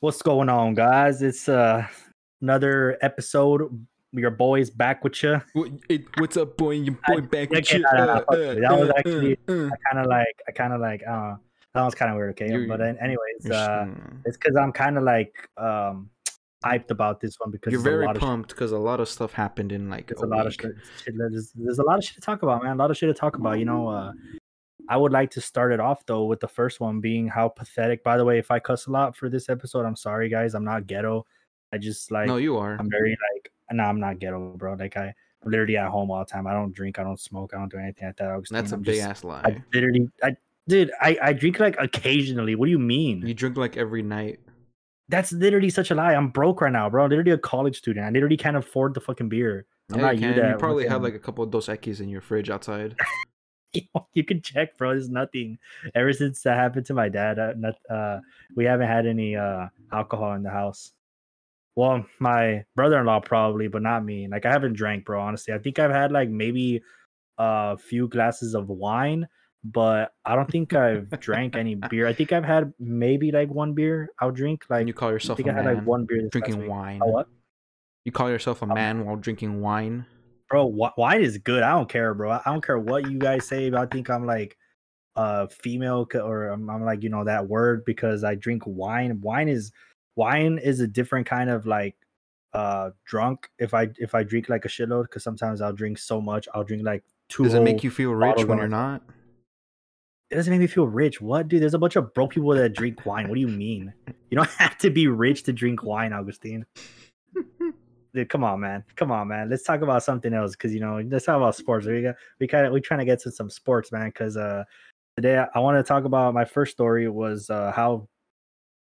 What's going on, guys? It's uh another episode. Your boys back with you. What, what's up, boy? Your boy I- back with you. nah, nah, Uh, fuck uh, That was uh, actually- uh, uh. I kind of like, I kind of like, uh, that was kind of weird. Okay, You're- but anyways, uh, it's because I'm kind of like um hyped about this one because You're very pumped because a lot of stuff happened in like a, a lot of week. shit. shit there's, there's a lot of shit to talk about, man. A lot of shit to talk about. You know, uh, I would like to start it off though with the first one being how pathetic. By the way, if I cuss a lot for this episode, I'm sorry, guys. I'm not ghetto. I just like no, you are. I'm very like no, I'm not ghetto, bro. Like I, I'm literally at home all the time. I don't drink. I don't smoke. I don't do anything like that. Augustine. That's a I'm big just- ass lie. I literally, I dude, I I drink like occasionally. What do you mean? You drink like every night. That's literally such a lie. I'm broke right now, bro. I'm literally a college student. I literally can't afford the fucking beer. I'm Yeah, not you, you that you probably have like a couple of Dos Equis in your fridge outside. you can check, bro. There's nothing. Ever since that happened to my dad, uh, not, uh, we haven't had any uh alcohol in the house. Well, my brother-in-law probably, but not me. Like I haven't drank, bro. Honestly, I think I've had like maybe a few glasses of wine, but I don't think I've drank any beer. I think I've had maybe like one beer. I'll drink like and you call yourself? I think I had man like one beer drinking wine. Oh, what? You call yourself a Um, man while drinking wine. Bro wi- wine is good i don't care bro i I don't care what you guys say but i think i'm like uh female or I'm, I'm like you know that word because i drink wine wine is wine is a different kind of like uh drunk if i if i drink like a shitload because sometimes i'll drink so much i'll drink like two Does it make you feel rich when you're not? it doesn't make me feel rich what dude? There's a bunch of broke people that drink wine what do you mean? You don't have to be rich to drink wine augustine Dude, come on, man. Come on, man. Let's talk about something else because you know, let's talk about sports. We got we kind of we trying to get to some sports, man. Because uh, today I, I want to talk about my first story was uh how,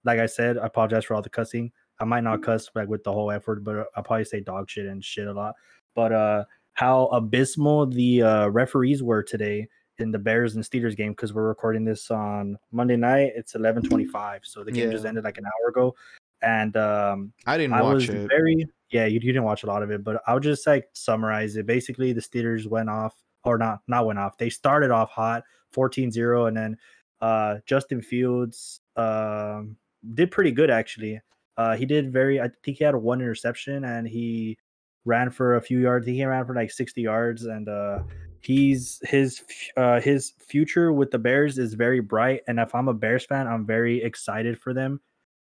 like I said, I apologize for all the cussing. I might not cuss like with the whole effort, but I'll probably say dog shit and shit a lot. But uh, how abysmal the uh, referees were today in the Bears and Steelers game because we're recording this on Monday night. It's eleven twenty five, so the game just ended like an hour ago, and um, I didn't I watch was it. very yeah. You, you didn't watch a lot of it, but I'll just like summarize it. Basically, the Steelers went off or not not went off. They started off hot 14-0 and then uh Justin Fields um did pretty good actually. Uh he did very I think he had one interception and he ran for a few yards. He ran for like 60 yards and uh he's his uh his future with the Bears is very bright and if I'm a Bears fan, I'm very excited for them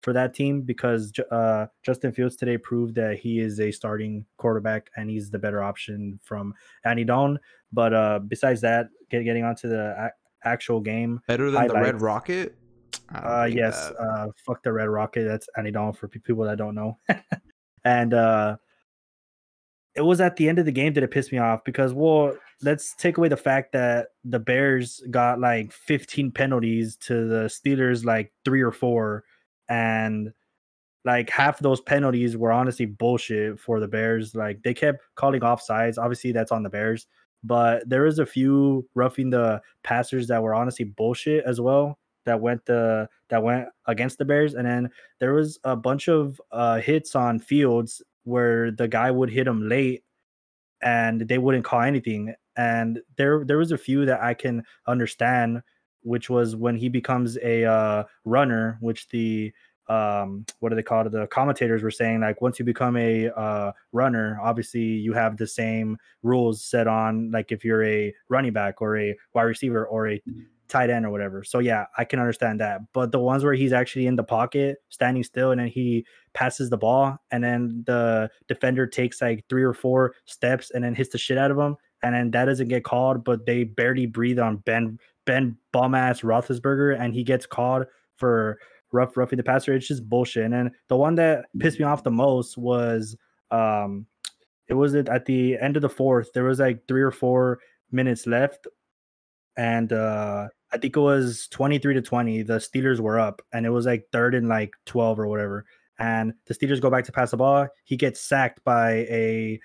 for that team because uh, Justin Fields today proved that he is a starting quarterback and he's the better option from Andy Dalton. But uh, besides that, get, getting onto the a- actual game, Better than the Red. Rocket? Uh, yes, that. uh, fuck the Red Rocket. That's Andy Dalton for pe- people that don't know. and uh, it was at the end of the game that it pissed me off because, well, let's take away the fact that the Bears got like 15 penalties to the Steelers like three or four, and like half those penalties were honestly bullshit for the Bears. Like they kept calling offsides. Obviously, that's on the Bears, but there was a few roughing the passers that were honestly bullshit as well. That went the that went against the Bears, and then there was a bunch of uh, hits on Fields where the guy would hit him late, and they wouldn't call anything. And there there was a few that I can understand, which was when he becomes a uh, runner, which the um what do they call it? The commentators were saying like once you become a uh runner obviously you have the same rules set on like if you're a running back or a wide receiver or a tight end or whatever. So yeah i can understand that. But the ones where he's actually in the pocket standing still and then he passes the ball and then the defender takes like three or four steps and then hits the shit out of him and then that doesn't get called but they barely breathe on ben ben bum ass roethlisberger and he gets called for rough roughing the passer. It's just bullshit. And the one that pissed me off the most was um it was at the end of the fourth. There was like three or four minutes left, and uh I think it was 23 to 20. The Steelers were up, and it was like third and like 12 or whatever. And the Steelers go back to pass the ball. He gets sacked by a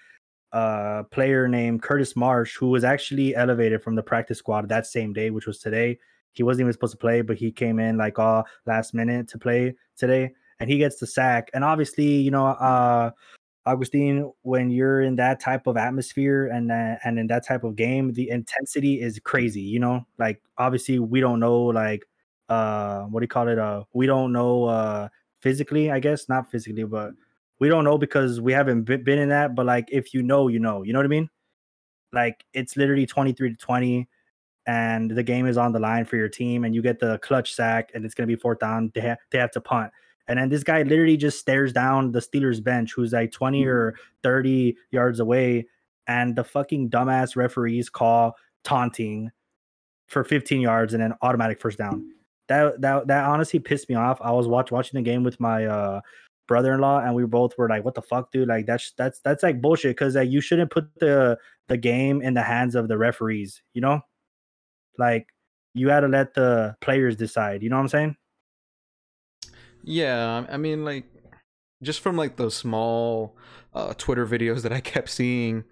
uh player named Curtis Marsh, who was actually elevated from the practice squad that same day, which was today. He wasn't even supposed to play, but he came in like all last minute to play today, and he gets the sack. And obviously, you know, uh Augustine, when you're in that type of atmosphere and uh, and in that type of game, the intensity is crazy. You know, like obviously we don't know like uh what do you call it? Uh, we don't know uh physically, I guess not physically, but we don't know because we haven't been in that. But like, if you know, you know, you know what I mean? Like, it's literally twenty three to twenty, and the game is on the line for your team, and you get the clutch sack, and it's gonna be fourth down. They have they have to punt. And then this guy literally just stares down the Steelers bench, who's like 20 or 30 yards away, and the fucking dumbass referees call taunting for 15 yards and then automatic first down. That that that honestly pissed me off. I was watch, watching the game with my uh, brother-in-law and we both were like what the fuck dude like that's that's that's like bullshit cuz like you shouldn't put the the game in the hands of the referees, you know? Like you got to let the players decide, you know what I'm saying? Yeah, I mean like just from like those small uh, Twitter videos that I kept seeing,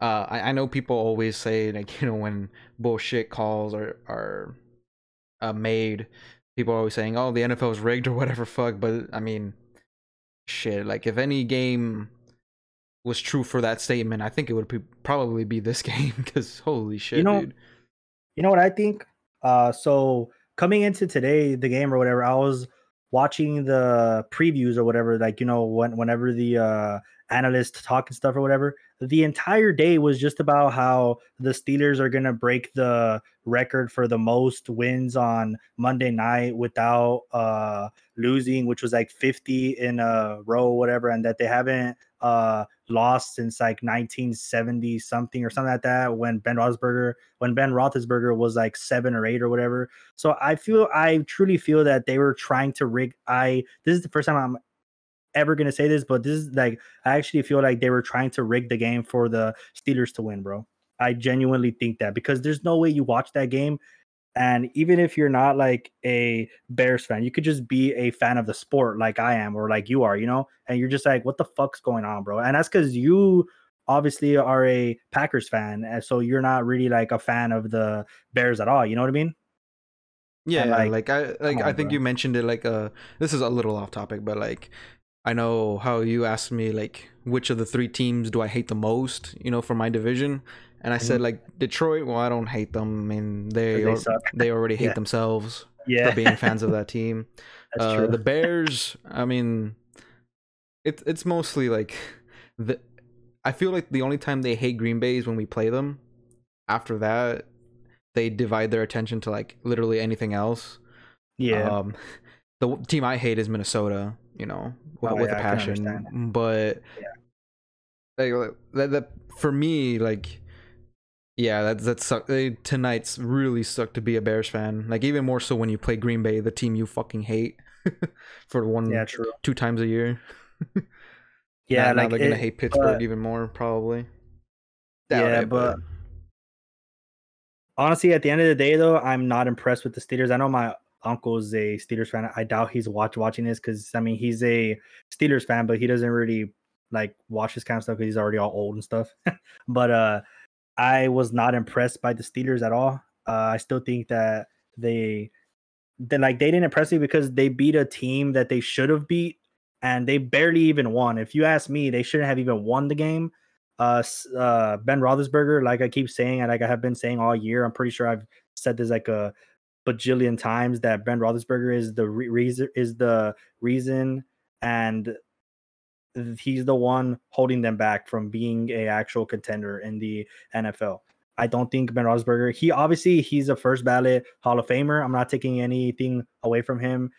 uh, I, I know people always say like you know when bullshit calls are are uh, made, people are always saying oh the NFL is rigged or whatever fuck. But I mean, shit, like if any game was true for that statement, I think it would be, probably be this game because holy shit, you know, dude. You know what I think? Uh, so coming into today, the game or whatever, I was watching the previews or whatever, like you know, when whenever the uh analysts talk and stuff or whatever, the entire day was just about how the Steelers are gonna break the record for the most wins on Monday night without uh losing, which was like 50 in a row, whatever, and that they haven't uh lost since like 1970 something or something like that when Ben Roethlisberger when Ben Roethlisberger was like seven or eight or whatever. So I feel I truly feel that they were trying to rig. I this is the first time I'm ever gonna say this, but this is like I actually feel like they were trying to rig the game for the Steelers to win, bro. I genuinely think that because there's no way you watch that game and even if you're not like a Bears fan, you could just be a fan of the sport like I am or like you are, you know, and you're just like, what the fuck's going on, bro? And that's because you obviously are a Packers fan. And so you're not really like a fan of the Bears at all. You know what I mean? Yeah, like, like, I like on, I think bro. you mentioned it like uh this is a little off topic, but like I know how you asked me like which of the three teams do I hate the most, you know, for my division. And I mm-hmm. said like Detroit. Well, I don't hate them. I mean, they they, they, already hate yeah. themselves yeah. for being fans of that team. uh, the Bears. I mean, it's it's mostly like the. I feel like the only time they hate Green Bay is when we play them. After that, they divide their attention to like literally anything else. Yeah. Um, the team I hate is Minnesota. You know, with, oh, with yeah, a passion, but yeah. like that, that for me like yeah, that that sucked. tonight's really sucked to be a Bears fan. Like even more so when you play Green Bay, the team you fucking hate, for one, yeah, true, two times a year. yeah, now, like now they're gonna hate Pittsburgh even more, probably. Doubt yeah, it, but, but honestly, at the end of the day, though, I'm not impressed with the Steelers. I know my uncle's a Steelers fan. I doubt he's watch watching this because I mean he's a Steelers fan, but he doesn't really like watch this kind of stuff because he's already all old and stuff. but uh I was not impressed by the Steelers at all. Uh, I still think that they, they like they didn't impress me because they beat a team that they should have beat, and they barely even won. If you ask me, they shouldn't have even won the game. Uh, uh, Ben Roethlisberger, like I keep saying, and like I have been saying all year, I'm pretty sure I've said this like a bajillion times that Ben Roethlisberger is the re- reason is the reason and he's the one holding them back from being a actual contender in the NFL. I don't think Ben Roethlisberger. He obviously he's a first ballot Hall of Famer. I'm not taking anything away from him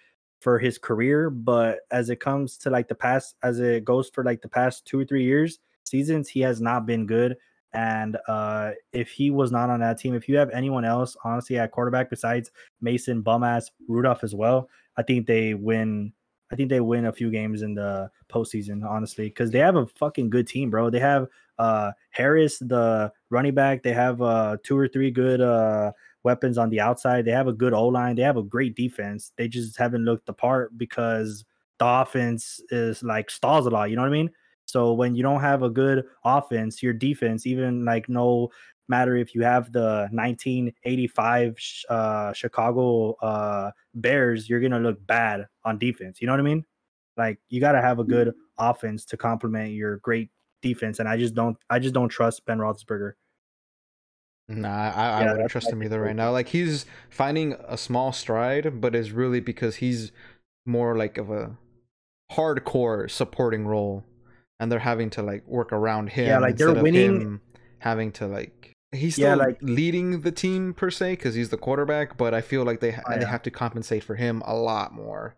for his career, but as it comes to like the past, as it goes for like the past two or three years, seasons, he has not been good. And uh, if he was not on that team, if you have anyone else, honestly, at quarterback besides Mason Bumass Rudolph as well, I think they win I think they win a few games in the postseason, honestly, because they have a fucking good team, bro. They have uh Harris, the running back. They have uh two or three good uh weapons on the outside. They have a good O line. They have a great defense. They just haven't looked the part because the offense is like stalls a lot. You know what I mean? So when you don't have a good offense, your defense, even like no matter if you have the 1985 uh, Chicago uh, Bears, you're gonna look bad on defense. You know what I mean? Like you got to have a good offense to complement your great defense, and I just don't. I just don't trust Ben Roethlisberger. Nah, I, I wouldn't trust him either right now. Like he's finding a small stride, but it's really because he's more like of a hardcore supporting role, and they're having to like work around him. Yeah, like they're winning, having to like he's still yeah, like leading the team per se because he's the quarterback, but I feel like they oh, they have to compensate for him a lot more.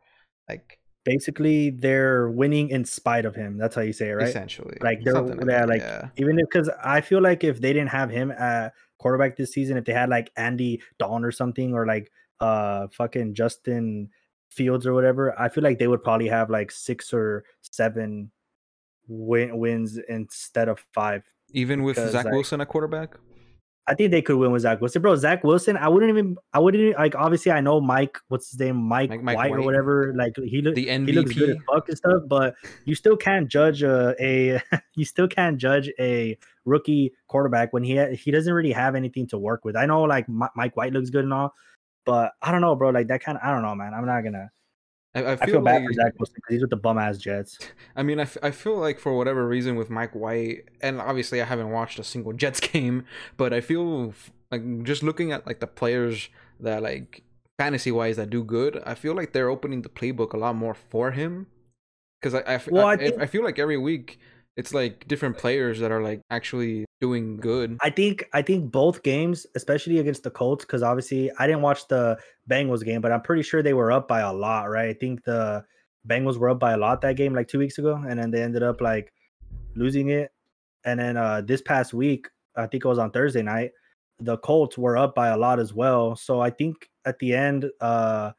Like basically they're winning in spite of him. That's how you say it, right? Essentially, like they're yeah, like yeah. even because I feel like if they didn't have him at quarterback this season, if they had like Andy Dawn or something, or like uh fucking Justin Fields or whatever, I feel like they would probably have like six or seven win- wins instead of five. Even with Zach like, Wilson at quarterback. I think they could win with Zach Wilson, bro. Zach Wilson, I wouldn't even, I wouldn't like. Obviously, I know Mike. What's his name? Mike, Mike, Mike White, White, or whatever. Like he looks, he looks good as fuck and stuff. But you still can't judge a, a you still can't judge a rookie quarterback when he he doesn't really have anything to work with. I know like Mike White looks good and all, but I don't know, bro. Like that kind of, I don't know, man. I'm not gonna. I, I, feel, I feel bad like, for Zach Wilson because he's with the bum ass Jets. I mean, I, f- I feel like for whatever reason with Mike White, and obviously I haven't watched a single Jets game, but I feel like just looking at like the players that like fantasy wise that do good, I feel like they're opening the playbook a lot more for him. Because I, I, well, I, think... I feel like every week it's like different players that are like actually doing good. I think I think both games, especially against the Colts, because obviously I didn't watch the Bengals game, but I'm pretty sure they were up by a lot, right? I think the Bengals were up by a lot that game like two weeks ago, and then they ended up like losing it. And then uh this past week, I think it was on Thursday night, the Colts were up by a lot as well. So I think at the end, uh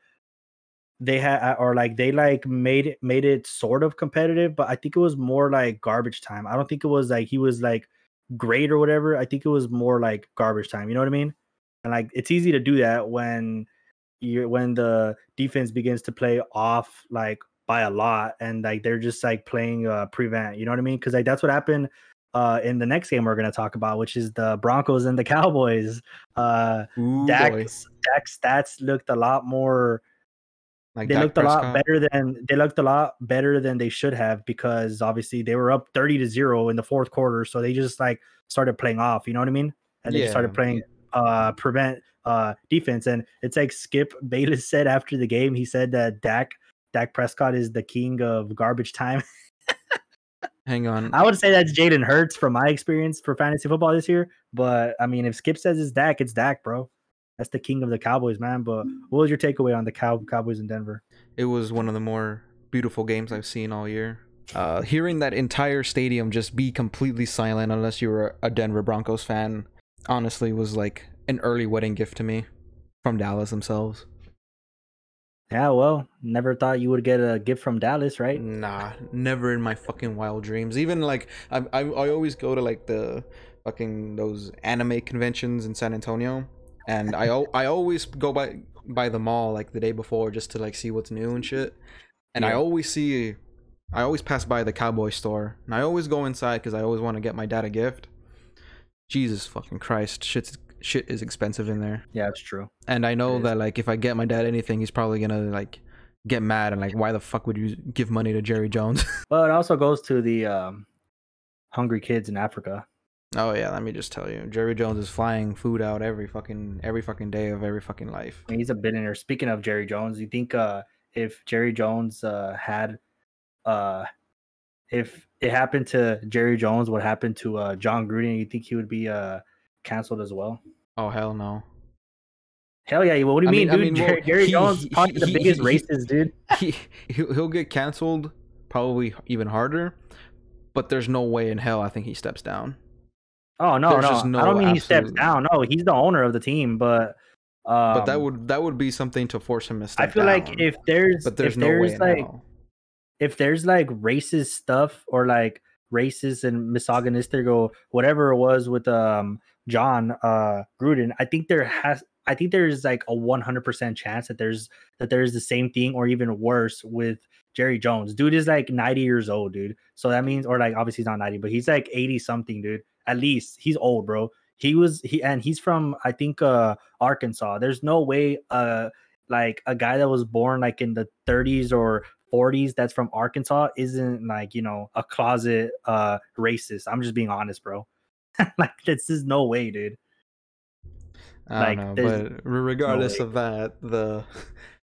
they had or like they like made it made it sort of competitive, but I think it was more like garbage time. I don't think it was like he was like great or whatever. I think it was more like garbage time. You know what I mean? And like it's easy to do that when you when the defense begins to play off like by a lot and like they're just like playing uh prevent. You know what I mean? Because like that's what happened uh, in the next game we're going to talk about, which is the Broncos and the Cowboys. Uh, Ooh, Dak's, Dak's stats looked a lot more like they Dak looked Prescott. a lot better than they looked a lot better than they should have because obviously they were up 30 to 0 in the fourth quarter so they just like started playing off you know what i mean and they yeah. started playing uh prevent uh defense and it's like skip bayless said after the game he said that Dak Dak Prescott is the king of garbage time hang on I would say that's Jalen Hurts from my experience for fantasy football this year but I mean if Skip says it's Dak it's Dak bro that's the king of the Cowboys, man. But mm. what was your takeaway on the Cow- Cowboys in Denver? It was one of the more beautiful games I've seen all year. Uh, hearing that entire stadium just be completely silent, unless you were a Denver Broncos fan, honestly was like an early wedding gift to me from Dallas themselves. Yeah, well, never thought you would get a gift from Dallas, right? Nah, never in my fucking wild dreams. Even like I, I, I always go to like the fucking those anime conventions in San Antonio, and I I always go by by the mall like the day before just to like see what's new and shit. And yeah. I always see, I always pass by the cowboy store, and I always go inside because I always want to get my dad a gift. Jesus fucking Christ, shit's shit is expensive in there. Yeah, it's true. And I know that like if I get my dad anything, he's probably gonna like get mad and like why the fuck would you give money to Jerry Jones? well, it also goes to the um, hungry kids in Africa. Oh yeah, let me just tell you, Jerry Jones is flying food out every fucking every fucking day of every fucking life. He's a billionaire. Speaking of Jerry Jones, you think uh, if Jerry Jones uh, had uh, if it happened to Jerry Jones, what happened to uh, Jon Gruden, you think he would be uh, canceled as well? Oh hell no. Hell yeah! What do you I mean, mean, dude? I mean, Jerry, Jerry he, Jones he, probably he, the biggest racist, dude. He he'll get canceled probably even harder, but there's no way in hell I think he steps down. Oh no, no. no. I don't mean absolute... he steps down. No, he's the owner of the team, but um, but that um, would that would be something to force him to step. I feel down. like if there's but there's if no there's way like if there's like racist stuff or like racist and misogynistic or whatever it was with um Jon uh Gruden, I think there has I think there's like a 100% chance that there's that there's the same thing or even worse with Jerry Jones. Dude is like 90 years old, dude. So that means or like obviously he's not 90, but he's like 80 something, dude at least he's old, bro. He was he and he's from I think uh Arkansas. There's no way uh like a guy that was born like in the 30s or 40s that's from Arkansas isn't like, you know, a closet uh racist. I'm just being honest, bro. like this is no way, dude. I like, don't know, but regardless no of that, the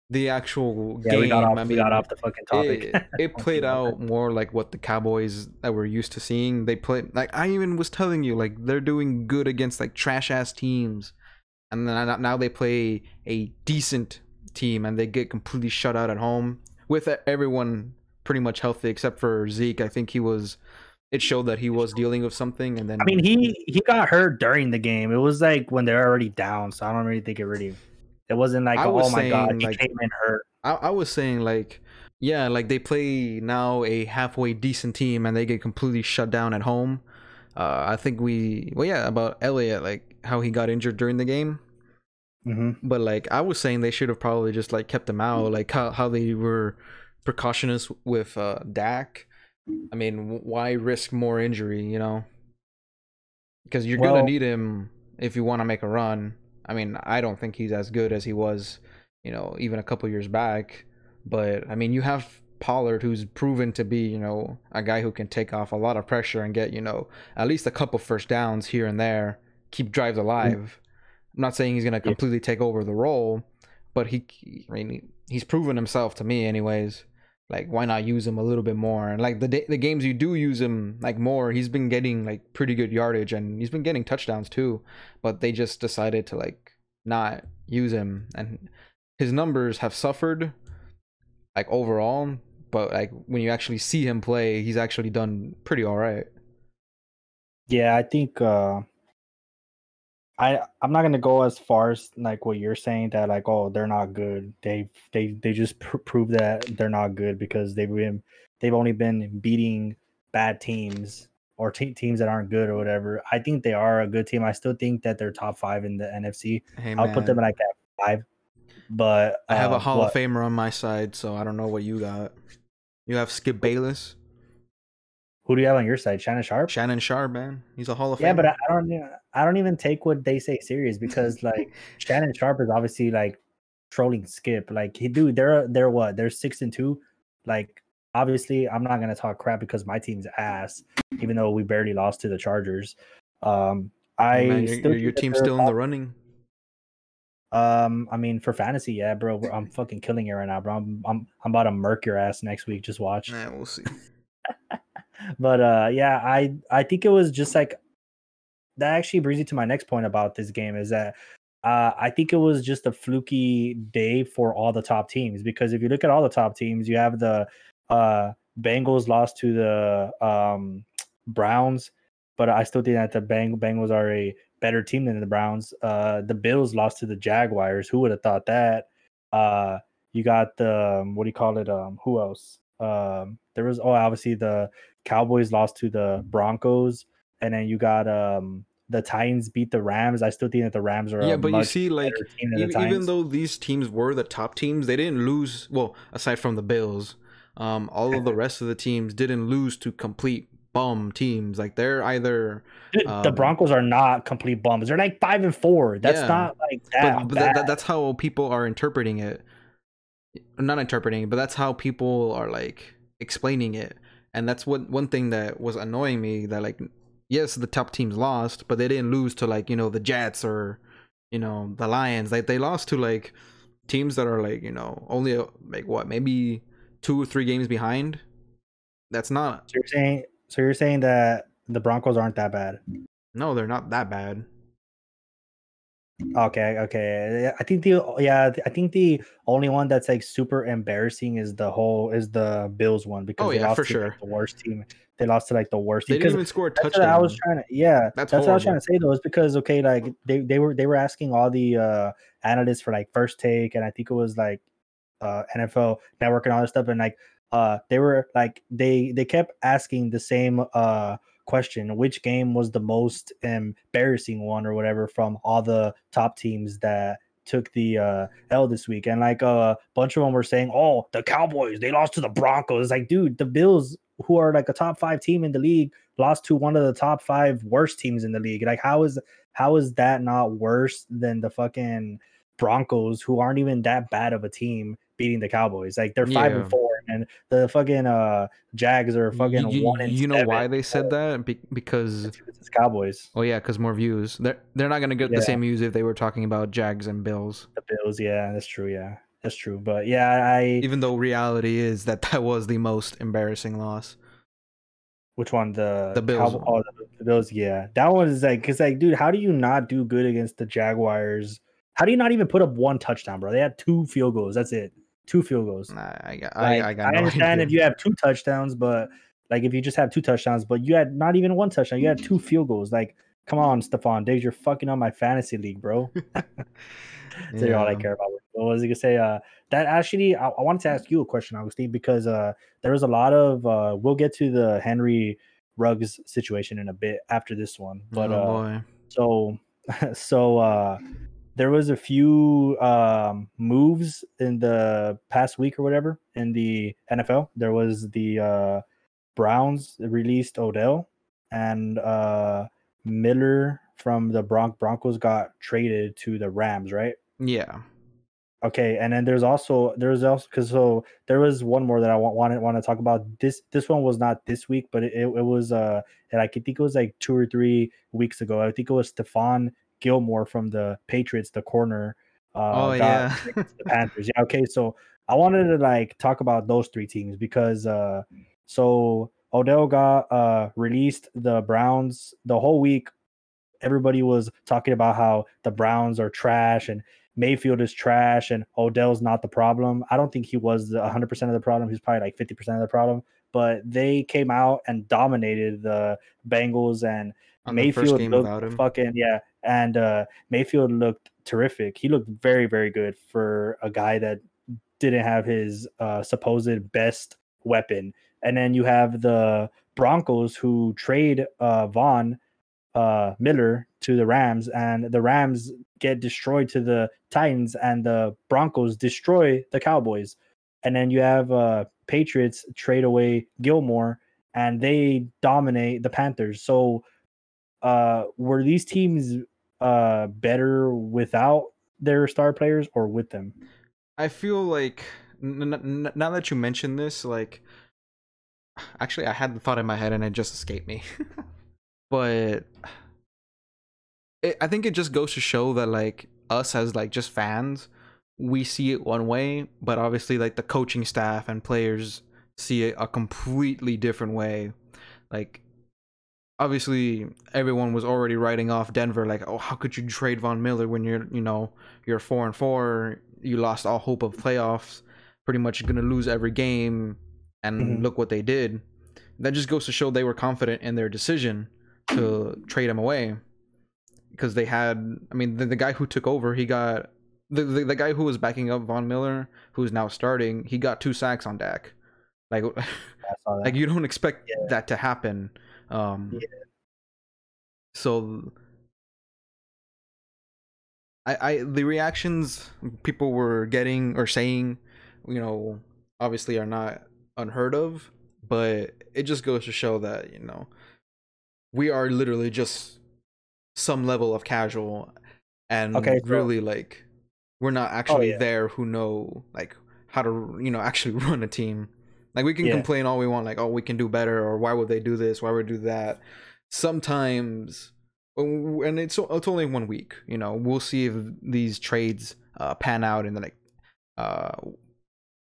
the actual yeah, game. We got off, I mean, we got off the fucking topic. It, it played out more like what the Cowboys that we're used to seeing. They play like I even was telling you, like they're doing good against like trash ass teams, and then now they play a decent team and they get completely shut out at home with everyone pretty much healthy except for Zeke. I think he was. It showed that he was dealing with something, and then I mean he he got hurt during the game. It was like when they're already down, so I don't really think it really it wasn't like, was oh my saying, god, he like, came in hurt. I, I was saying like, yeah, like they play now a halfway decent team and they get completely shut down at home. Uh, I think we, well, yeah, about Elliott, like how he got injured during the game. Mm-hmm. But like I was saying, they should have probably just like kept him out, like how how they were precautious with uh, Dak. I mean, why risk more injury? You know, because you're well, gonna need him if you want to make a run. I mean, I don't think he's as good as he was, you know, even a couple years back. But I mean, you have Pollard, who's proven to be, you know, a guy who can take off a lot of pressure and get, you know, at least a couple first downs here and there, keep drives mm. alive. I'm not saying he's going to completely take over the role, but he, I mean, he's proven himself to me, anyways. Like, why not use him a little bit more? And like the the games you do use him like more, he's been getting like pretty good yardage and he's been getting touchdowns too. But they just decided to like not use him, and his numbers have suffered like overall. But like when you actually see him play, he's actually done pretty all right. Yeah, I think uh I I'm not gonna go as far as like what you're saying that like oh they're not good. They they they just pr- prove that they're not good because they've been they've only been beating bad teams or te- teams that aren't good or whatever. I think they are a good team. I still think that they're top five in the NFC. Hey, I'll put them in like that five. But I have a um, Hall what? of Famer on my side, so I don't know what you got. You have Skip Bayless. Who do you have on your side? Shannon Sharpe. Shannon Sharpe, man, he's a Hall of yeah, but I, I don't. I don't even take what they say serious because like Shannon Sharpe is obviously like trolling Skip. Like he, dude, they're they're what? They're six and two. Like obviously, I'm not gonna talk crap because my team's ass, even though we barely lost to the Chargers. Um, I man, your, your team's still in the running. Um, I mean, for fantasy, yeah, bro, I'm fucking killing it right now, bro. I'm I'm I'm about to murk your ass next week. Just watch. Yeah, we'll see. but uh, yeah, I I think it was just like that. Actually brings me to my next point about this game is that uh, I think it was just a fluky day for all the top teams because if you look at all the top teams, you have the uh, Bengals lost to the um, Browns, but I still think that the Bang- Bengals are a better team than the Browns. Uh, the Bills lost to the Jaguars. Who would have thought that? Uh, you got the um, what do you call it? Um, who else? Um, there was oh obviously the Cowboys lost to the Broncos, and then you got um the Titans beat the Rams. I still think that the Rams are yeah, but you see, like even, even though these teams were the top teams, they didn't lose. Well, aside from the Bills, um, all of the rest of the teams didn't lose to complete bum teams. Like they're either um, the Broncos are not complete bums. They're like five and four. That's yeah. not like that. But, but that, that, that's how people are interpreting it. Not interpreting, but that's how people are like explaining it. And that's what one thing that was annoying me. That like, yes, the top teams lost, but they didn't lose to like you know the Jets or you know the Lions. Like they lost to like teams that are like you know only uh, like what maybe two or three games behind. That's not. So you're saying so you're saying that the Broncos aren't that bad? No, they're not that bad. Okay, okay. I think the yeah, I think the only one that's like super embarrassing is the whole is the Bills one because oh, they yeah, for sure. The worst team. They lost to like the worst. They didn't even score a touchdown. I was trying to yeah. That's, that's what I was trying to say though. Is because okay, like they, they were they were asking all the uh analysts for like first take, and I think it was like uh NFL Network and all this stuff, and like uh they were like they they kept asking the same uh question which game was the most embarrassing one or whatever from all the top teams that took the uh L this week and like a bunch of them were saying oh the Cowboys they lost to the Broncos like dude the Bills who are like a top 5 team in the league lost to one of the top 5 worst teams in the league like how is how is that not worse than the fucking Broncos who aren't even that bad of a team beating the Cowboys like they're 5 yeah. and 4 and the fucking uh Jags are fucking you, one. you know why they said that? Be- because it's Cowboys. Oh yeah, because more views. They're they're not gonna get yeah. the same views if they were talking about Jags and Bills. The Bills, yeah, that's true. Yeah, That's true. But yeah, I even though reality is that that was the most embarrassing loss. Which one? The the Bills. How, oh, the, Bills. Yeah, that one is like, cause like, dude, how do you not do good against the Jaguars? How do you not even put up one touchdown, bro? They had two field goals. That's it. Two field goals. Nah, I got. Like, I, I, got I understand if you have two touchdowns, but like if you just have two touchdowns, but you had not even one touchdown, you had two field goals. Like, come on, Stefon Diggs, you're fucking on my fantasy league, bro. That's yeah. all I care about. What was he gonna say? Uh, that actually, I, I, wanted to ask you a question, Augustine, because uh, there was a lot of. Uh, we'll get to the Henry Ruggs situation in a bit after this one, but oh, uh, so so uh, there was a few um, moves in the past week or whatever in the NFL. There was the uh, Browns released Odell and uh, Miller from the Bron- Broncos got traded to the Rams, right? Yeah. Okay, and then there's also there's also because so there was one more that I want wanted want to talk about. This this one was not this week, but it, it, it was uh and I think it was like two or three weeks ago. I think it was Stephon Gilmore from the Patriots, the corner. Uh, oh yeah, the Panthers. Yeah. Okay, so I wanted to like talk about those three teams because uh so Odell got uh released the Browns the whole week. Everybody was talking about how the Browns are trash and Mayfield is trash and Odell's not the problem. I don't think he was 100% of the problem. He's probably like 50% of the problem. But they came out and dominated the Bengals and On Mayfield looked fucking yeah. And uh, Mayfield looked terrific. He looked very very good for a guy that didn't have his uh, supposed best weapon. And then you have the Broncos who trade uh, Von uh, Miller to the Rams, and the Rams get destroyed to the Titans, and the Broncos destroy the Cowboys. And then you have uh, Patriots trade away Gilmore, and they dominate the Panthers. So, uh, were these teams uh, better without their star players or with them? I feel like n- n- now that you mention this, like actually, I had the thought in my head and it just escaped me. but it, I think it just goes to show that like us as like just fans, we see it one way, but obviously like the coaching staff and players see it a completely different way. Like obviously everyone was already writing off Denver like, "Oh, how could you trade Von Miller when you're, you know, you're 4 and 4, you lost all hope of playoffs, pretty much going to lose every game." And mm-hmm. look what they did. That just goes to show they were confident in their decision to trade him away because they had I mean the, the guy who took over he got the, the, the guy who was backing up Von Miller who's now starting he got two sacks on Dak like like you don't expect yeah. that to happen um yeah. so I I the reactions people were getting or saying you know obviously are not unheard of but it just goes to show that you know we are literally just some level of casual and okay, so, really like we're not oh, actually oh, yeah. there who know like how to you know actually run a team like we can yeah. complain all we want like oh we can do better or why would they do this why would do that sometimes and it's it's only one week you know we'll see if these trades uh, pan out in the like uh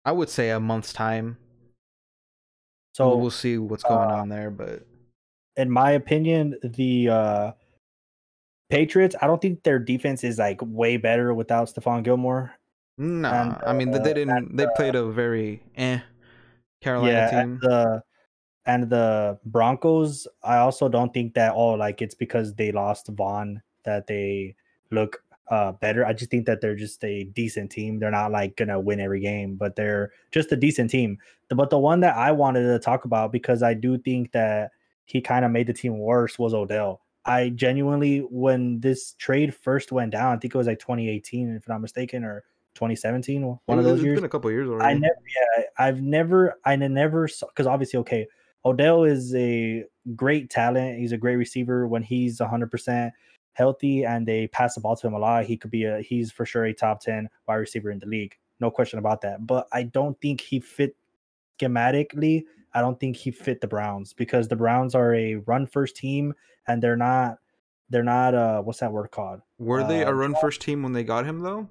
i would say a month's time so we'll, we'll see what's going uh, on there but in my opinion, the uh, Patriots, I don't think their defense is like way better without Stephon Gilmore. No, nah, uh, I mean they didn't. And, they played a very eh Carolina yeah, team. And the, and the Broncos, I also don't think that oh like it's because they lost Von that they look uh better. I just think that they're just a decent team. They're not like gonna win every game, but they're just a decent team. But the one that I wanted to talk about because I do think that he kind of made the team worse was Odell. I genuinely, when this trade first went down, I think it was like 2018, if I'm not mistaken, or 2017, one it, of those years. Been a couple years already. I never, yeah, I've never, I never saw because obviously, okay, Odell is a great talent. He's a great receiver when he's 100 percent healthy and they pass the ball to him a lot. He could be a, he's for sure a top 10 wide receiver in the league, no question about that. But I don't think he fit schematically I don't think he fit the Browns because the Browns are a run first team and they're not they're not uh what's that word called? Were they uh, a run first team when they got him though?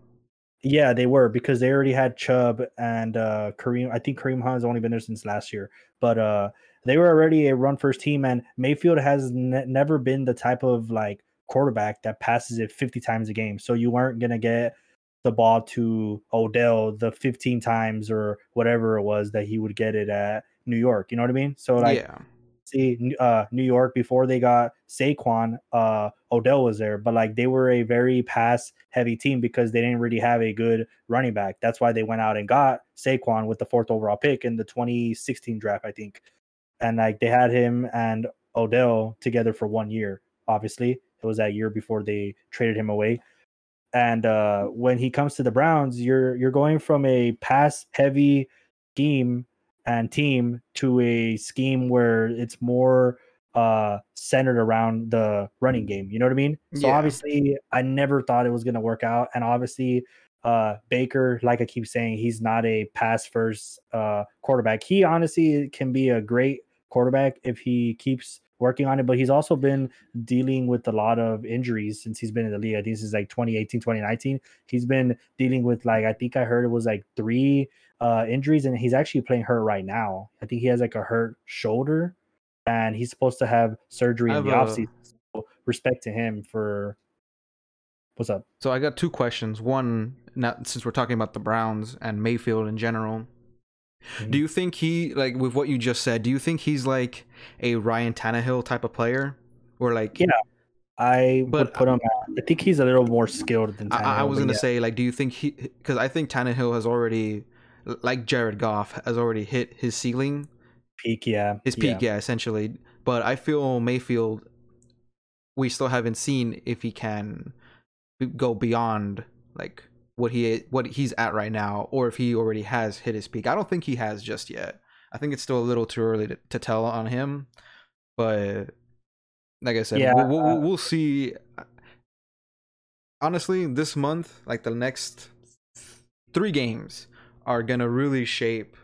Yeah, they were because they already had Chubb and uh Kareem. I think Kareem Hunt's only been there since last year, but uh they were already a run first team, and Mayfield has ne- never been the type of like quarterback that passes it 50 times a game. So you weren't gonna get the ball to Odell the 15 times or whatever it was that he would get it at New York. You know what I mean? So like yeah see uh, New York before they got Saquon, uh, Odell was there, but like they were a very pass heavy team because they didn't really have a good running back. That's why they went out and got Saquon with the fourth overall pick in the 2016 draft, I think. And like they had him and Odell together for one year. Obviously, it was that year before they traded him away. And uh, when he comes to the Browns, you're you're going from a pass heavy scheme and team to a scheme where it's more uh centered around the running game. You know what I mean? So yeah. obviously I never thought it was gonna work out. And obviously uh Baker, like I keep saying, he's not a pass first uh quarterback. He honestly can be a great quarterback if he keeps working on it, but he's also been dealing with a lot of injuries since he's been in the league. I think since like 2018, 2019. He's been dealing with like I think I heard it was like three uh, injuries, and he's actually playing hurt right now. I think he has like a hurt shoulder, and he's supposed to have surgery in the a... offseason. So respect to him for what's up. So I got two questions. One, not since we're talking about the Browns and Mayfield in general. Mm-hmm. Do you think he like with what you just said? Do you think he's like a Ryan Tannehill type of player, or like yeah? I but, would put him. I think he's a little more skilled than. Tannehill, I, I was gonna yeah. say like, do you think he? Because I think Tannehill has already like Jared Goff has already hit his ceiling. Peak, yeah. His peak, yeah, yeah essentially. But I feel Mayfield we still haven't seen if he can go beyond like what he what he's at right now or if he already has hit his peak. I don't think he has just yet. I think it's still a little too early to, to tell on him. But like I said, yeah, we'll, we'll, uh, we'll see. Honestly, this month, like the next three games, are gonna really shape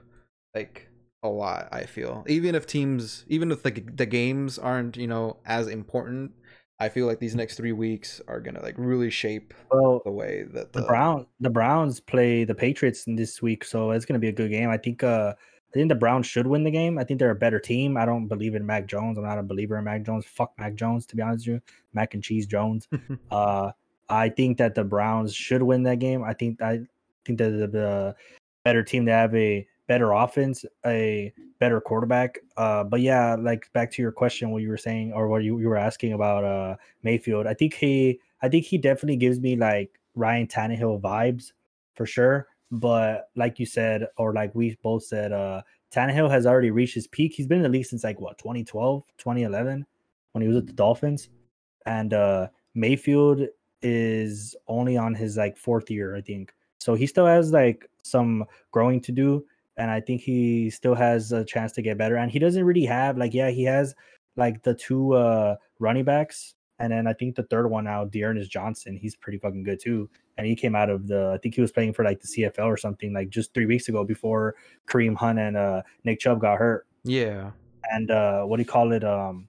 like a lot. I feel even if teams, even if the the games aren't you know as important, I feel like these next three weeks are gonna like really shape well, the way that the, the Brown the Browns play the Patriots in this week, so it's gonna be a good game. I think uh I think the Browns should win the game. I think they're a better team. I don't believe in Mac Jones. I'm not a believer in Mac Jones. Fuck Mac Jones, to be honest with you. Mac and cheese Jones. uh I think that the Browns should win that game. I think I think that the, the better team to have a better offense, a better quarterback. Uh, but yeah, like back to your question, what you were saying or what you, you were asking about uh, Mayfield. I think he, I think he definitely gives me like Ryan Tannehill vibes for sure. But like you said, or like we both said, uh, Tannehill has already reached his peak. He's been in the league since like what 2012, 2011, when he was at the Dolphins, and uh, Mayfield is only on his like fourth year, I think. So he still has like some growing to do. And I think he still has a chance to get better. And he doesn't really have like, yeah, he has like the two uh running backs. And then I think the third one now, D'Ernest Johnson, he's pretty fucking good too. And he came out of the I think he was playing for like the CFL or something like just three weeks ago before Kareem Hunt and uh Nick Chubb got hurt. Yeah. And uh what do you call it? Um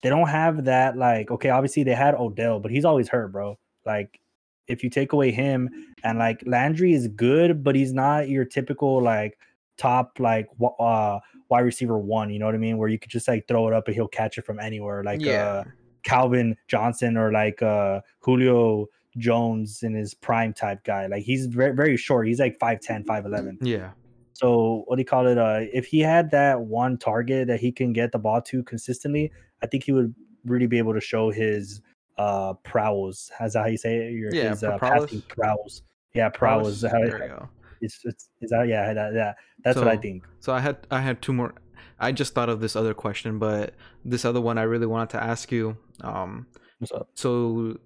they don't have that like okay, obviously they had Odell, but he's always hurt, bro. Like if you take away him and like Landry is good, but he's not your typical like top like uh wide receiver one, you know what I mean? Where you could just like throw it up and he'll catch it from anywhere, like yeah. uh Calvin Johnson or like uh Julio Jones in his prime type guy. Like he's very very short. He's like 5'10, 5'11. Yeah. So what do you call it? Uh if he had that one target that he can get the ball to consistently, I think he would really be able to show his uh prowls. How's that how you say it? Your, yeah, his uh, passing prowls. Yeah, prowls. There you go. It's, it's is that yeah that, yeah that's so, what I think. So I had I had two more. I just thought of this other question, but this other one I really wanted to ask you. Um, What's up? So,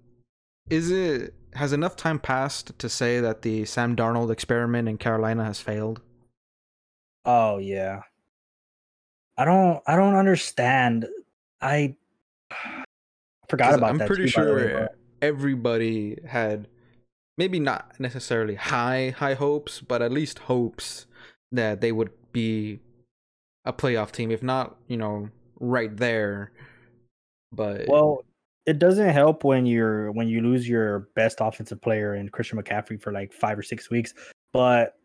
is it has enough time passed to say that the Sam Darnold experiment in Carolina has failed? Oh yeah. I don't I don't understand. I forgot about I'm that. I'm pretty too, sure everybody had maybe not necessarily high high hopes, but at least hopes that they would be a playoff team, if not, you know, right there. But well, it doesn't help when you're when you lose your best offensive player in Christian McCaffrey for like five or six weeks. But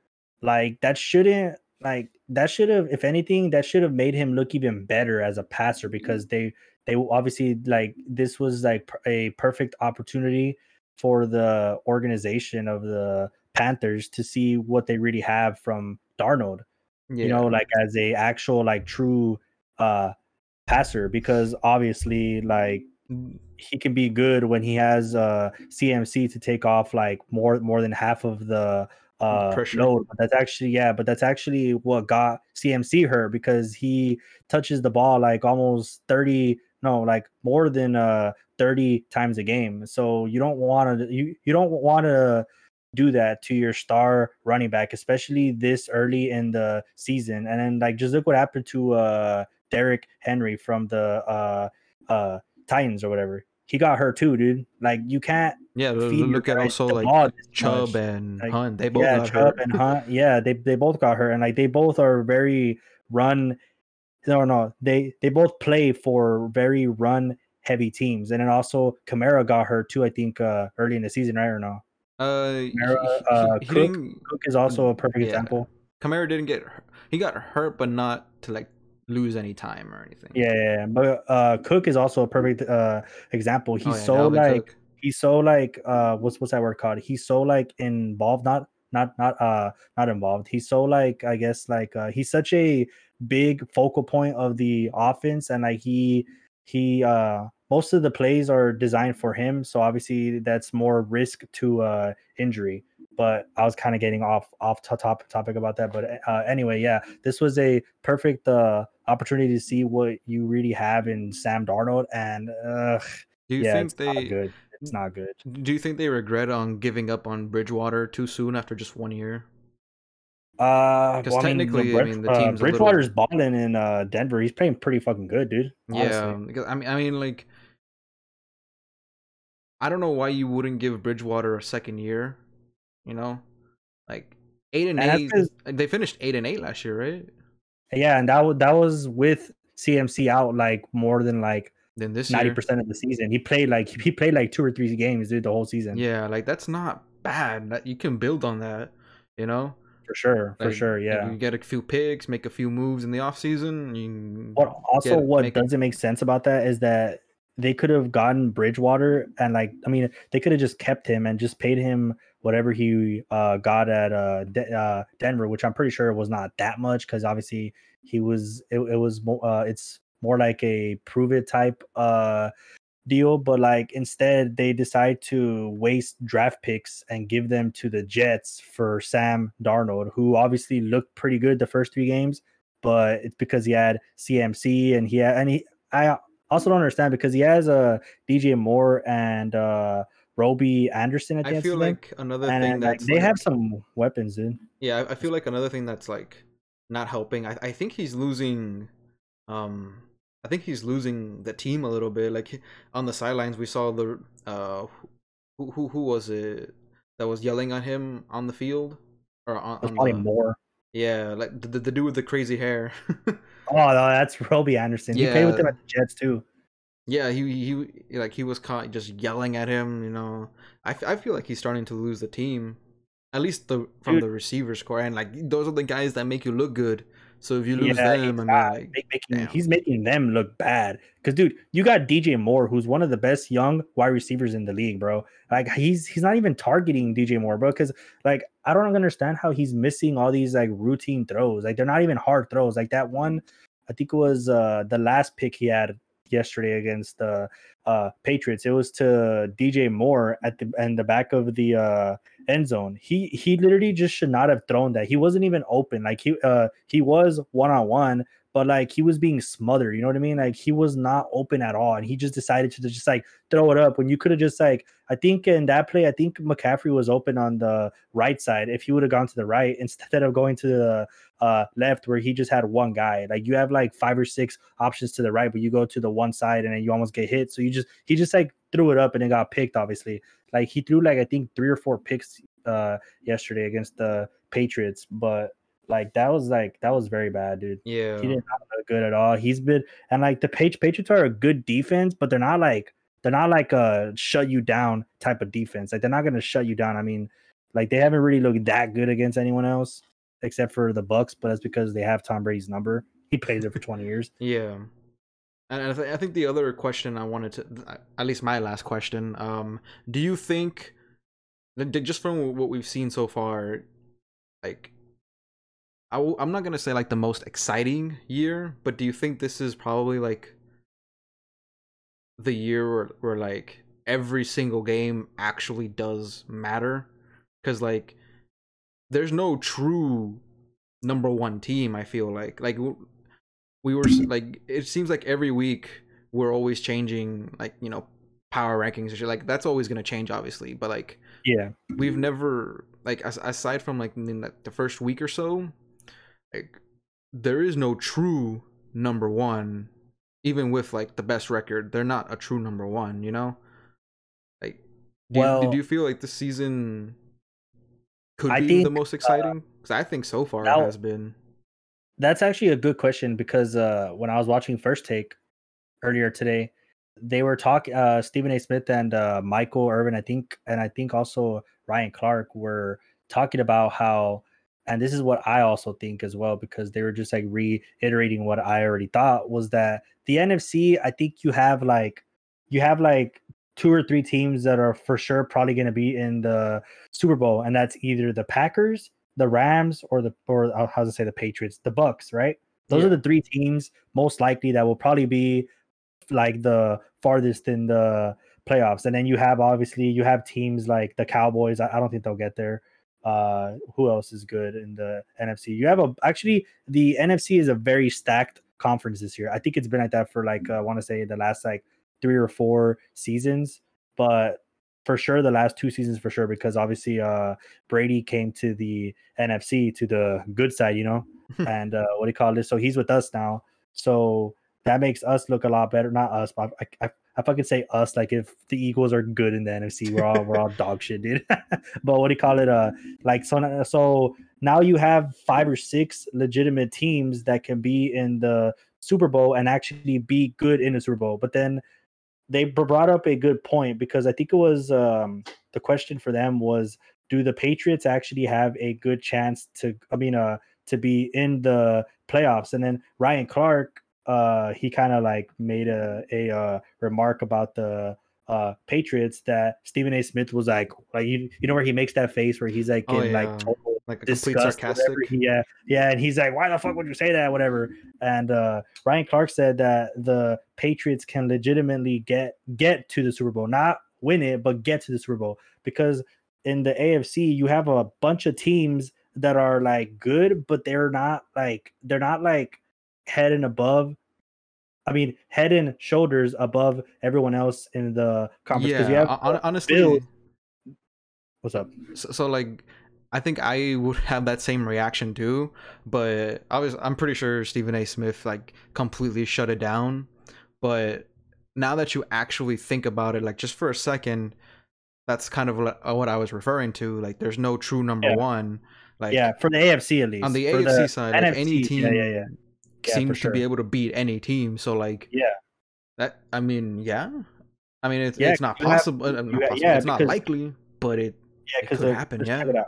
like that shouldn't like that should have if anything that should have made him look even better as a passer mm-hmm. because they they obviously like this was like a perfect opportunity for the organization of the Panthers to see what they really have from Darnold. Yeah. You know, like as a actual like true uh passer because obviously like he can be good when he has uh CMC to take off like more more than half of the uh Pressure. load. But that's actually yeah, but that's actually what got CMC hurt because he touches the ball like almost 30 no, like more than uh 30 times a game. So you don't want to you you don't want to do that to your star running back, especially this early in the season. And then like just look what happened to uh Derrick Henry from the uh uh Titans or whatever. He got hurt too, dude. Like you can't. Yeah, look at also like Chubb and like, Hunt. They both yeah, got Chubb hurt. and Hunt. Yeah, they they both got hurt, and like they both are very run no, no, they they both play for very run heavy teams, and then also Kamara got hurt too. I think uh, early in the season, right or no? Uh, Kamara, uh, he, Cook, Cook is also a perfect yeah. example. Kamara didn't get he got hurt, but not to like lose any time or anything. Yeah, yeah, but uh, Cook is also a perfect uh example. He's oh, yeah, so like Cook. he's so like uh what's what's that word called? He's so like involved, not not not uh not involved. He's so like I guess like uh he's such a big focal point of the offense and like he he uh most of the plays are designed for him so obviously that's more risk to uh injury but i was kind of getting off off top topic about that but uh, anyway yeah this was a perfect uh opportunity to see what you really have in sam darnold and uh do you yeah, think they good it's not good. do you think they regret on giving up on bridgewater too soon after just one year uh, because well, technically, I mean, the, I mean, the uh, team's uh, Bridgewater's little... balling in uh Denver. He's playing pretty fucking good, dude. Honestly. Yeah, because I mean, I mean, like, I don't know why you wouldn't give Bridgewater a second year. You know, like eight and, and eight. They finished eight and eight last year, right? Yeah, and that that was with CMC out like more than like than this ninety percent of the season. He played like he played like two or three games, dude, the whole season. Yeah, like that's not bad. That you can build on that. You know, for sure, for like, sure, yeah. You get a few picks, make a few moves in the off season. You but also, get, what doesn't make sense about that is that they could have gotten Bridgewater and like, I mean, they could have just kept him and just paid him whatever he uh, got at uh, De- uh, Denver, which I'm pretty sure was not that much because obviously he was. It, it was more. Uh, it's more like a prove it type uh deal, but like instead they decide to waste draft picks and give them to the Jets for Sam Darnold, who obviously looked pretty good the first three games, but it's because he had CMC and he had, and he I also don't understand because he has a uh, DJ Moore and uh Robbie Anderson at the I feel like another and, thing that they like, have some weapons, dude. Yeah, I feel like another thing that's like not helping. I, I think he's losing um I think he's losing the team a little bit. Like on the sidelines, we saw the uh, who who who was it that was yelling at him on the field or on, on probably the, more. Yeah, like the, the dude with the crazy hair. oh no, that's Robbie Anderson. Yeah. He played with them at the Jets too. Yeah, he he like he was caught just yelling at him. You know, I, I feel like he's starting to lose the team, at least the from Dude. the receivers corps, and like those are the guys that make you look good. So if you lose yeah, them, I mean, like, making, he's making them look bad. Because dude, you got DJ Moore, who's one of the best young wide receivers in the league, bro. Like he's he's not even targeting DJ Moore, bro. Because like I don't understand how he's missing all these like routine throws. Like they're not even hard throws. Like that one, I think it was uh the last pick he had yesterday against the uh, Patriots. It was to DJ Moore at the in the back of the uh, end zone. He he literally just should not have thrown that. He wasn't even open. Like he uh he was one on one, but like he was being smothered. You know what I mean? Like he was not open at all, and he just decided to just like throw it up when you could have just like I think in that play, I think McCaffrey was open on the right side. If he would have gone to the right instead of going to the uh, left, where he just had one guy, like you have like five or six options to the right, but you go to the one side and then you almost get hit. So you just he just like threw it up and it got picked. Obviously, like he threw like I think three or four picks uh yesterday against the Patriots, but like that was like that was very bad, dude. Yeah, he did not look good at all. He's been and like the Page Patriots are a good defense, but they're not like they're not like a shut you down type of defense. Like they're not gonna shut you down. I mean, like they haven't really looked that good against anyone else except for the Bucks, but that's because they have Tom Brady's number. He played there for 20 years. Yeah. And I, th- I think the other question I wanted to, at least my last question, um, do you think, just from what we've seen so far, like, i w- I'm not gonna say like the most exciting year, but do you think this is probably like the year where, where like every single game actually does matter? Because like, there's no true number one team. I feel like like we were like it seems like every week we're always changing like you know power rankings and shit. Like that's always gonna change, obviously. But like yeah, we've never like as, aside from like in the, the first week or so, like there is no true number one. Even with like the best record, they're not a true number one. You know, like do well, you, did you feel like the season could I be think, the most uh, exciting? Because uh, I think so far now, it has been. That's actually a good question because uh, when I was watching First Take earlier today, they were talking. Uh, Stephen A. Smith and uh, Michael Irvin, I think, and I think also Ryan Clark were talking about how, and this is what I also think as well because they were just like reiterating what I already thought was that the NFC. I think you have like you have like two or three teams that are for sure probably going to be in the Super Bowl, and that's either the Packers, the Rams, or the or uh, how to say the Patriots, the Bucks, right? Those yeah. are the three teams most likely that will probably be like the farthest in the playoffs. And then you have obviously you have teams like the Cowboys. I, I don't think they'll get there. Uh, who else is good in the NFC? You have a actually the NFC is a very stacked conference this year. I think it's been like that for like uh, I want to say the last like three or four seasons, but for sure the last two seasons for sure because obviously uh Brady came to the NFC to the good side, you know, and uh what do you call this? So he's with us now, so that makes us look a lot better. Not us, but I, I, I fucking say us like if the Eagles are good in the NFC, we're all we're all dog shit, dude. but what do you call it? Uh, like so so now you have five or six legitimate teams that can be in the Super Bowl and actually be good in the Super Bowl. But then they brought up a good point because I think it was um, the question for them was do the Patriots actually have a good chance to I mean uh to be in the playoffs and then Ryan Clark uh he kind of like made a a uh, remark about the uh Patriots that Stephen A. Smith was like like you, you know where he makes that face where he's like oh, in yeah. like total like a complete sarcastic. Yeah, yeah, and he's like, "Why the fuck would you say that?" Whatever. And uh, Ryan Clark said that the Patriots can legitimately get get to the Super Bowl, not win it, but get to the Super Bowl because in the AFC you have a bunch of teams that are like good, but they're not like they're not like head and above. I mean, head and shoulders above everyone else in the conference. Yeah, you have, honestly, what's up? So, so like I think I would have that same reaction too, but I was I'm pretty sure Stephen A. Smith like completely shut it down. But now that you actually think about it, like just for a second, that's kind of what I was referring to. Like, there's no true number yeah. one. Like, yeah, for the AFC at least. On the for AFC the side, like, any team yeah, yeah, yeah. seems sure. to be able to beat any team. So, like, yeah, that I mean, yeah, I mean, it's it's not possible. Have, not possible. Yeah, it's not likely, but it yeah, because it could happen. Yeah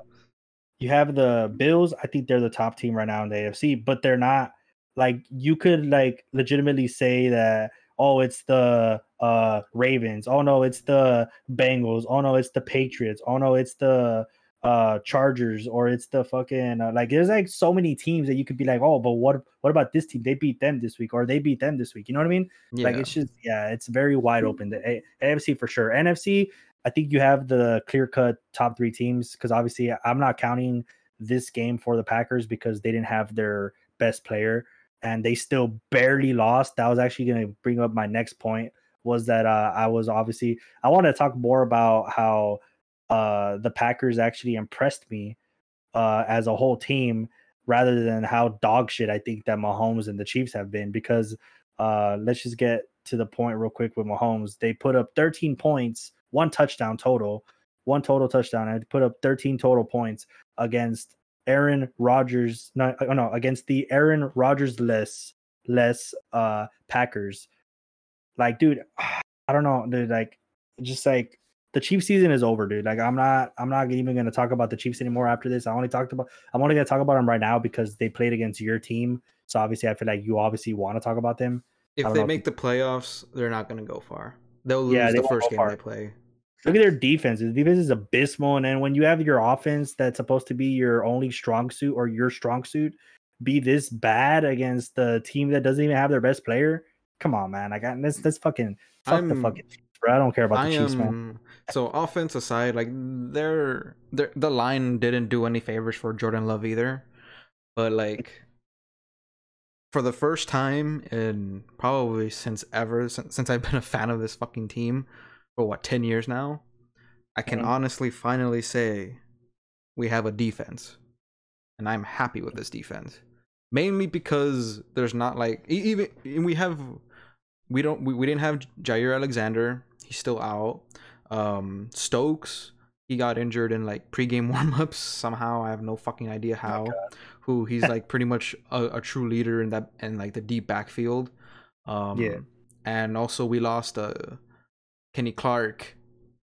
you have the Bills. I think they're the top team right now in the AFC, but they're not like you could like legitimately say that oh it's the uh Ravens. Oh no, it's the Bengals. Oh no, it's the Patriots. Oh no, it's the uh Chargers or it's the fucking uh, like there's like so many teams that you could be like, "Oh, but what what about this team? They beat them this week or they beat them this week." You know what I mean? Yeah. Like it's just yeah, it's very wide open. The A- AFC for sure. NFC, I think you have the clear cut top three teams because obviously I'm not counting this game for the Packers because they didn't have their best player and they still barely lost. That was actually going to bring up my next point was that uh, I was obviously I want to talk more about how uh, the Packers actually impressed me uh, as a whole team rather than how dog shit I think that Mahomes and the Chiefs have been because uh, let's just get to the point real quick with Mahomes. They put up 13 points one touchdown total, one total touchdown. I put up 13 total points against Aaron Rodgers. No, uh, no, against the Aaron Rodgers less less uh Packers. Like, dude, I don't know, dude. Like, just like the Chiefs season is over, dude. Like, I'm not, I'm not even going to talk about the Chiefs anymore after this. I only talked about, I'm only going to talk about them right now because they played against your team. So obviously, I feel like you obviously want to talk about them. If they make if, the playoffs, they're not going to go far. They'll lose yeah, they the first game far. they play. Look at their defense. The defense is abysmal. And then when you have your offense that's supposed to be your only strong suit or your strong suit be this bad against the team that doesn't even have their best player, come on, man. I got this. This fucking fuck I'm, the fucking. Bro. I don't care about I the Chiefs, am, man. So offense aside, like their their the line didn't do any favors for Jordan Love either, but like for the first time in probably since ever since, since I've been a fan of this fucking team, for what 10 years now i can mm-hmm. honestly finally say we have a defense and i'm happy with this defense mainly because there's not like even we have we don't we, we didn't have Jaire alexander he's still out. Um stokes he got injured in like pregame warmups somehow. I have no fucking idea how. Oh who he's like pretty much a, a, true leader in that in like the deep backfield. Um yeah. and also we lost uh Kenny Clark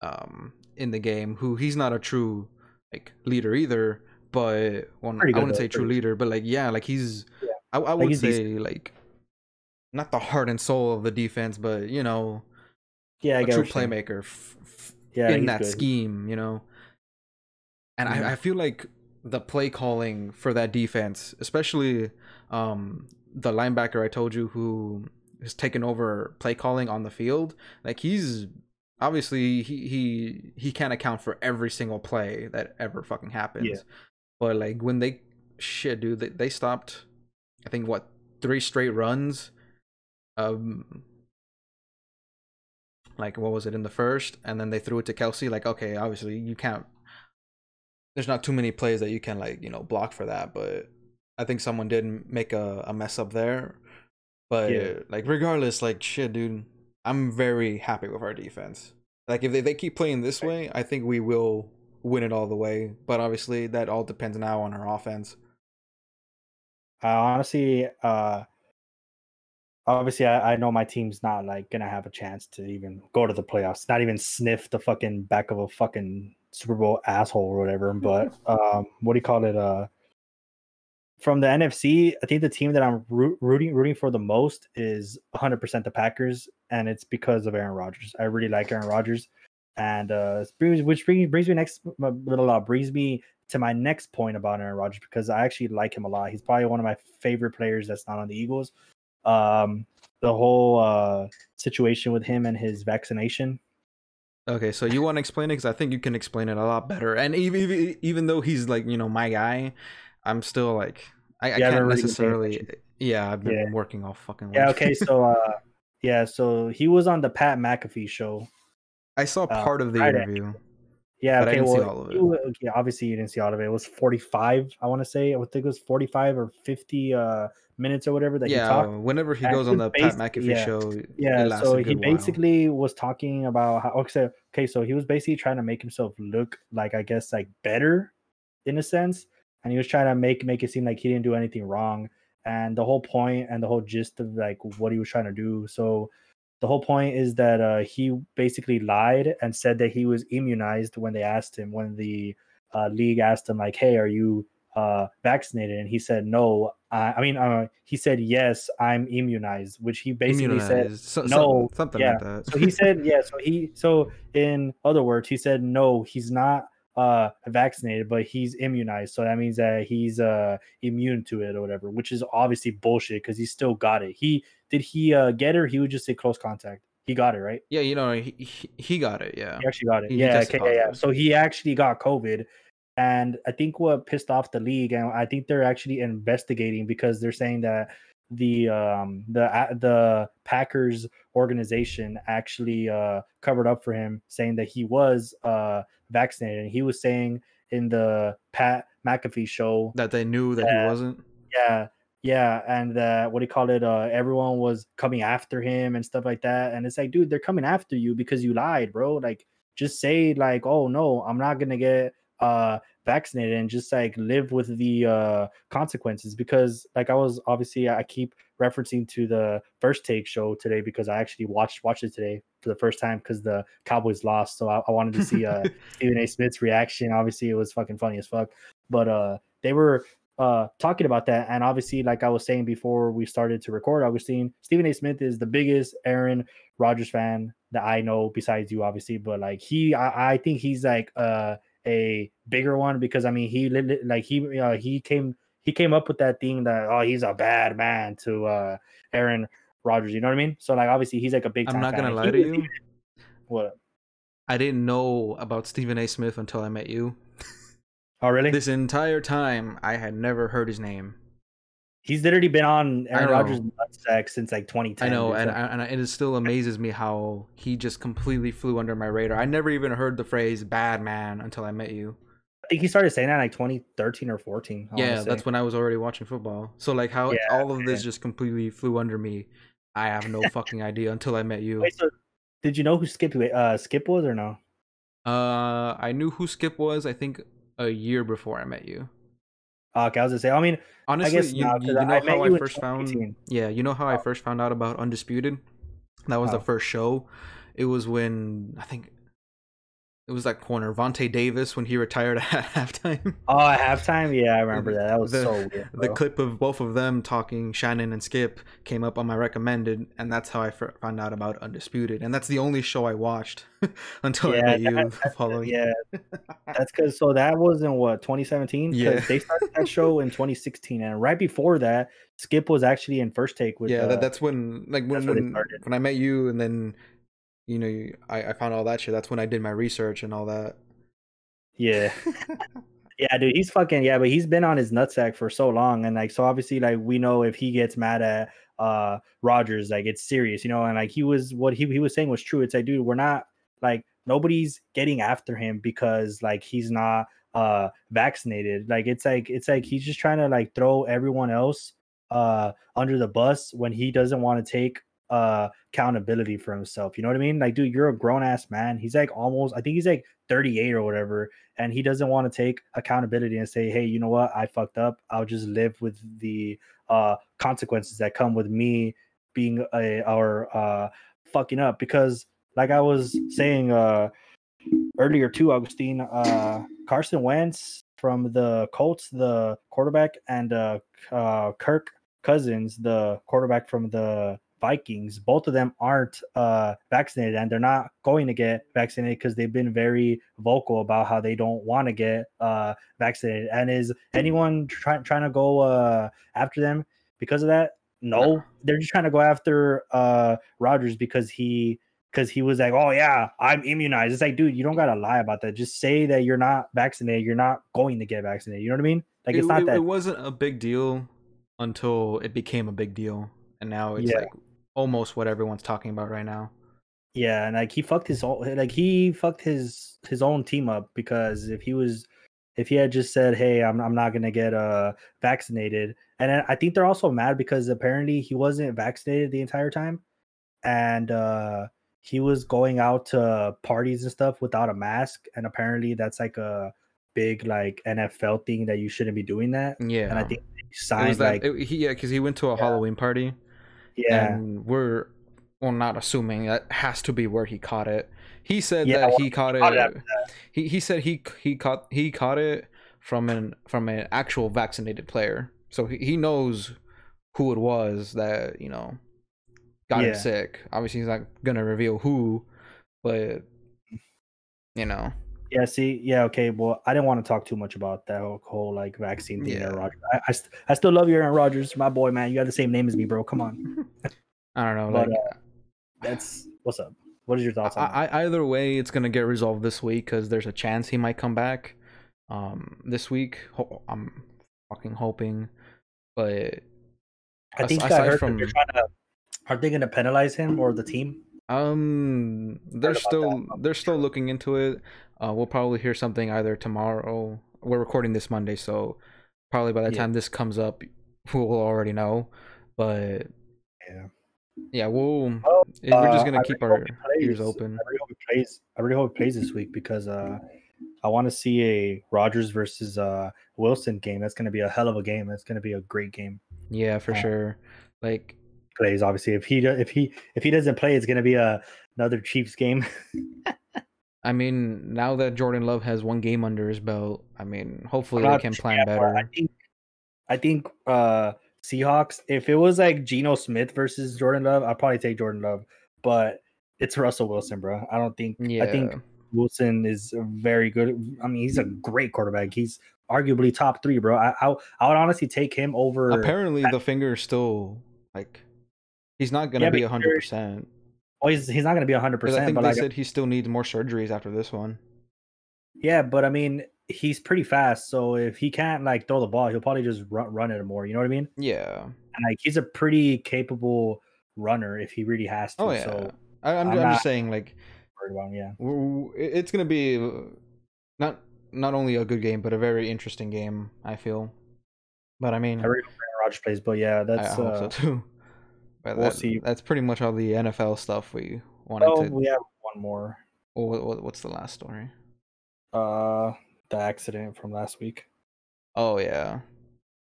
um, in the game, who he's not a true like leader either, but well, I wouldn't say true leader, but like yeah, like he's yeah. I, I would like say decent. like not the heart and soul of the defense, but you know, yeah, a true playmaker f- f- yeah, in that good. scheme, you know. And mm-hmm. I, I feel like the play calling for that defense, especially um, the linebacker I told you who has taken over play calling on the field. Like he's obviously he he he can't account for every single play that ever fucking happens. Yeah. But like when they shit, dude, they, they stopped I think what three straight runs. Um like what was it in the first and then they threw it to Kelce. like okay obviously you can't there's not too many plays that you can like you know block for that but I think someone did make a, a mess up there but yeah. like regardless, like shit, dude, I'm very happy with our defense. Like if they, they keep playing this way, I think we will win it all the way. But obviously that all depends now on our offense. Uh, honestly, uh obviously I, I know my team's not like gonna have a chance to even go to the playoffs, not even sniff the fucking back of a fucking Super Bowl asshole or whatever. But um what do you call it? Uh from the NFC, I think the team that I'm rooting rooting for the most is 100% the Packers, and it's because of Aaron Rodgers. I really like Aaron Rodgers, and uh, which brings brings me next a little uh, brings me to my next point about Aaron Rodgers because I actually like him a lot. He's probably one of my favorite players that's not on the Eagles. Um, the whole uh, situation with him and his vaccination. Okay, so you want to explain it because I think you can explain it a lot better. And even even though he's like you know my guy, I'm still like I, I can't necessarily. Yeah, I've been yeah. working all fucking. Week. Yeah. Okay. So uh, yeah. So he was on the Pat McAfee show. I saw uh, part uh, of the Friday. interview. Yeah. Okay. well, you, yeah, obviously you didn't see all of it. It was 45. I want to say. I think it was 45 or 50 uh minutes or whatever that yeah, he talked. Whenever he goes on the Pat McAfee yeah, show. Yeah. So he basically while. was talking about how. Okay. Okay. So he was basically trying to make himself look like I guess like better, in a sense and he was trying to make make it seem like he didn't do anything wrong and the whole point and the whole gist of like what he was trying to do so the whole point is that uh, he basically lied and said that he was immunized when they asked him when the uh, league asked him like hey are you uh, vaccinated. And he said no i mean uh, he said yes i'm immunized which he basically immunized. said so, no. something yeah. like that. So he said yeah so he so in other words he said no he's not uh vaccinated but he's immunized. So that means that he's uh immune to it or whatever which is obviously bullshit because he still got it. He did he uh get it he would just say close contact? He got it right? Yeah you know he, he got it yeah. He actually got it. He yeah okay yeah, yeah. so he actually got covid and i think what pissed off the league and i think they're actually investigating because they're saying that the um the the Packers organization actually uh covered up for him saying that he was uh vaccinated. And he was saying in the Pat McAfee show that they knew that, that he wasn't? Yeah yeah. And what do you call it uh everyone was coming after him and stuff like that. And it's like dude they're coming after you because you lied bro. Like just say like oh no i'm not gonna get uh vaccinated and just like live with the uh consequences because like i was obviously i keep referencing to the first take show today because I actually watched watched it today for the first time because the Cowboys lost. So I, I wanted to see uh, Stephen A. Smith's reaction. Obviously, it was fucking funny as fuck. But uh, they were uh, talking about that, and obviously, like I was saying before we started to record, Augustine Stephen A. Smith is the biggest Aaron Rodgers fan that I know besides you, obviously. But like he, I, I think he's like uh, a bigger one because I mean he like he uh, he came he came up with that thing that oh he's a bad man to uh Aaron Rodgers. You know what I mean? So like obviously he's like a big. I'm not gonna lie to you. What? I didn't know about Stephen A. Smith until I met you. Oh really? This entire time I had never heard his name. He's literally been on Aaron Rodgers' sex since like 2010. I know, and, and it still amazes me how he just completely flew under my radar. I never even heard the phrase "bad man" until I met you. I think he started saying that like 2013 or 14. I yeah, that's when I was already watching football. So like how yeah, all of this just completely flew under me. I have no fucking idea until I met you. Wait, so did you know who Skip uh, Skip was or no? Uh, I knew who Skip was. I think a year before I met you. Okay, I was gonna say. I mean, honestly, I guess you, you know I how I first found. Yeah, you know how I oh. first found out about Undisputed. That was oh. the first show. It was when I think it was that corner, Vontae Davis when he retired at halftime. Oh, at halftime, yeah, I remember that. That was the, so weird. Bro. The clip of both of them talking, Shannon and Skip, came up on my recommended, and that's how I found out about Undisputed, and that's the only show I watched until yeah, I met you following. Yeah, that's because so that was in what 2017. Yeah, they started that show in 2016, and right before that, Skip was actually in First Take with. Yeah, uh, that, that's when like when when, when I met you, and then you know, I, I found all that shit. That's when I did my research and all that. Yeah. yeah, dude, he's fucking yeah, but he's been on his nutsack for so long. And like so obviously like we know if he gets mad at uh Rodgers, like it's serious, you know, and like he was what he, he was saying was true. It's like, dude, we're not like nobody's getting after him because like he's not uh vaccinated. Like it's like it's like he's just trying to like throw everyone else uh under the bus when he doesn't want to take uh accountability for himself. You know what I mean? Like, dude, you're a grown ass man. He's like almost, I think he's like 38 or whatever, and he doesn't want to take accountability and say, hey, you know what? I fucked up. I'll just live with the uh consequences that come with me being a uh fucking up. Because like I was saying uh earlier too, Augustine, uh Carson Wentz from the Colts, the quarterback, and uh, uh Kirk Cousins, the quarterback from the Vikings, both of them aren't uh, vaccinated and they're not going to get vaccinated because they've been very vocal about how they don't want to get uh, vaccinated. And is anyone trying trying to go uh, after them because of that? No, they're just trying to go after uh, Rodgers because he because he was like, "Oh yeah, I'm immunized." It's like, dude, you don't gotta lie about that. Just say that you're not vaccinated. You're not going to get vaccinated. You know what I mean? Like it's it, not it, that. It wasn't a big deal until it became a big deal, and now it's yeah. like almost what everyone's talking about right now. Yeah, and like he fucked his own like he fucked his his own team up because if he was if he had just said, "Hey, I'm I'm not gonna get uh vaccinated," and I think they're also mad because apparently he wasn't vaccinated the entire time, and uh he was going out to parties and stuff without a mask, and apparently that's like a big like NFL thing that you shouldn't be doing that. Yeah, and I think he signed that, like it, he yeah because he went to a yeah. Halloween party yeah. And we're well not assuming that has to be where he caught it. He said yeah, that well, he caught it. Caught it he he said he he caught he caught it from an from an actual vaccinated player. So he, he knows who it was that, you know, got yeah. him sick. Obviously he's not gonna reveal who, but you know. Yeah, see, yeah, okay. Well, I didn't want to talk too much about that whole, whole like vaccine thing. Yeah. Rodgers. I, I, I, still love you, Aaron Rodgers, my boy, man. You got the same name as me, bro. Come on. I don't know. But, like, uh, that's what's up. What is your thoughts on I, either way, it's gonna get resolved this week because there's a chance he might come back. Um, this week, I'm fucking hoping, but I think aside I heard from, they're trying to. Are they gonna penalize him or the team? Um, they're still they're still looking into it. Uh, we'll probably hear something either tomorrow. We're recording this Monday, so probably by the yeah. time this comes up, we'll already know. But yeah, yeah, we'll. Well, we're just gonna uh, keep our ears open. I really hope he plays. I really hope he plays this week because uh, I want to see a Rodgers versus uh Wilson game. That's gonna be a hell of a game. That's gonna be a great game. Yeah, for uh, sure. Like plays obviously. If he if he if he doesn't play, it's gonna be a another Chiefs game. I mean, now that Jordan Love has one game under his belt, I mean, hopefully they can plan better. I think I think uh Seahawks, if it was like Geno Smith versus Jordan Love, I'd probably take Jordan Love. But it's Russell Wilson, bro. I don't think yeah. I think Wilson is very good. I mean, he's a great quarterback. He's arguably top three, bro. I I, I would honestly take him over. Apparently, the finger is still like he's not gonna yeah, be hundred percent. Oh, he's he's not gonna be hundred percent. I think but they like, said he still needs more surgeries after this one. Yeah, but I mean, he's pretty fast. So if he can't like throw the ball, he'll probably just run, run it more. You know what I mean? Yeah. And like he's a pretty capable runner if he really has to. Oh yeah. So I, am I'm, I'm just saying like. About, yeah. It's gonna be not not only a good game, but a very interesting game. I feel. But I mean, I really Rodgers plays, but yeah, that's. I hope uh, so too. But we'll that, see. That's pretty much all the NFL stuff we wanted to oh, to. we have one more. what, what, what's the last story? Uh, the accident from last week. Oh yeah.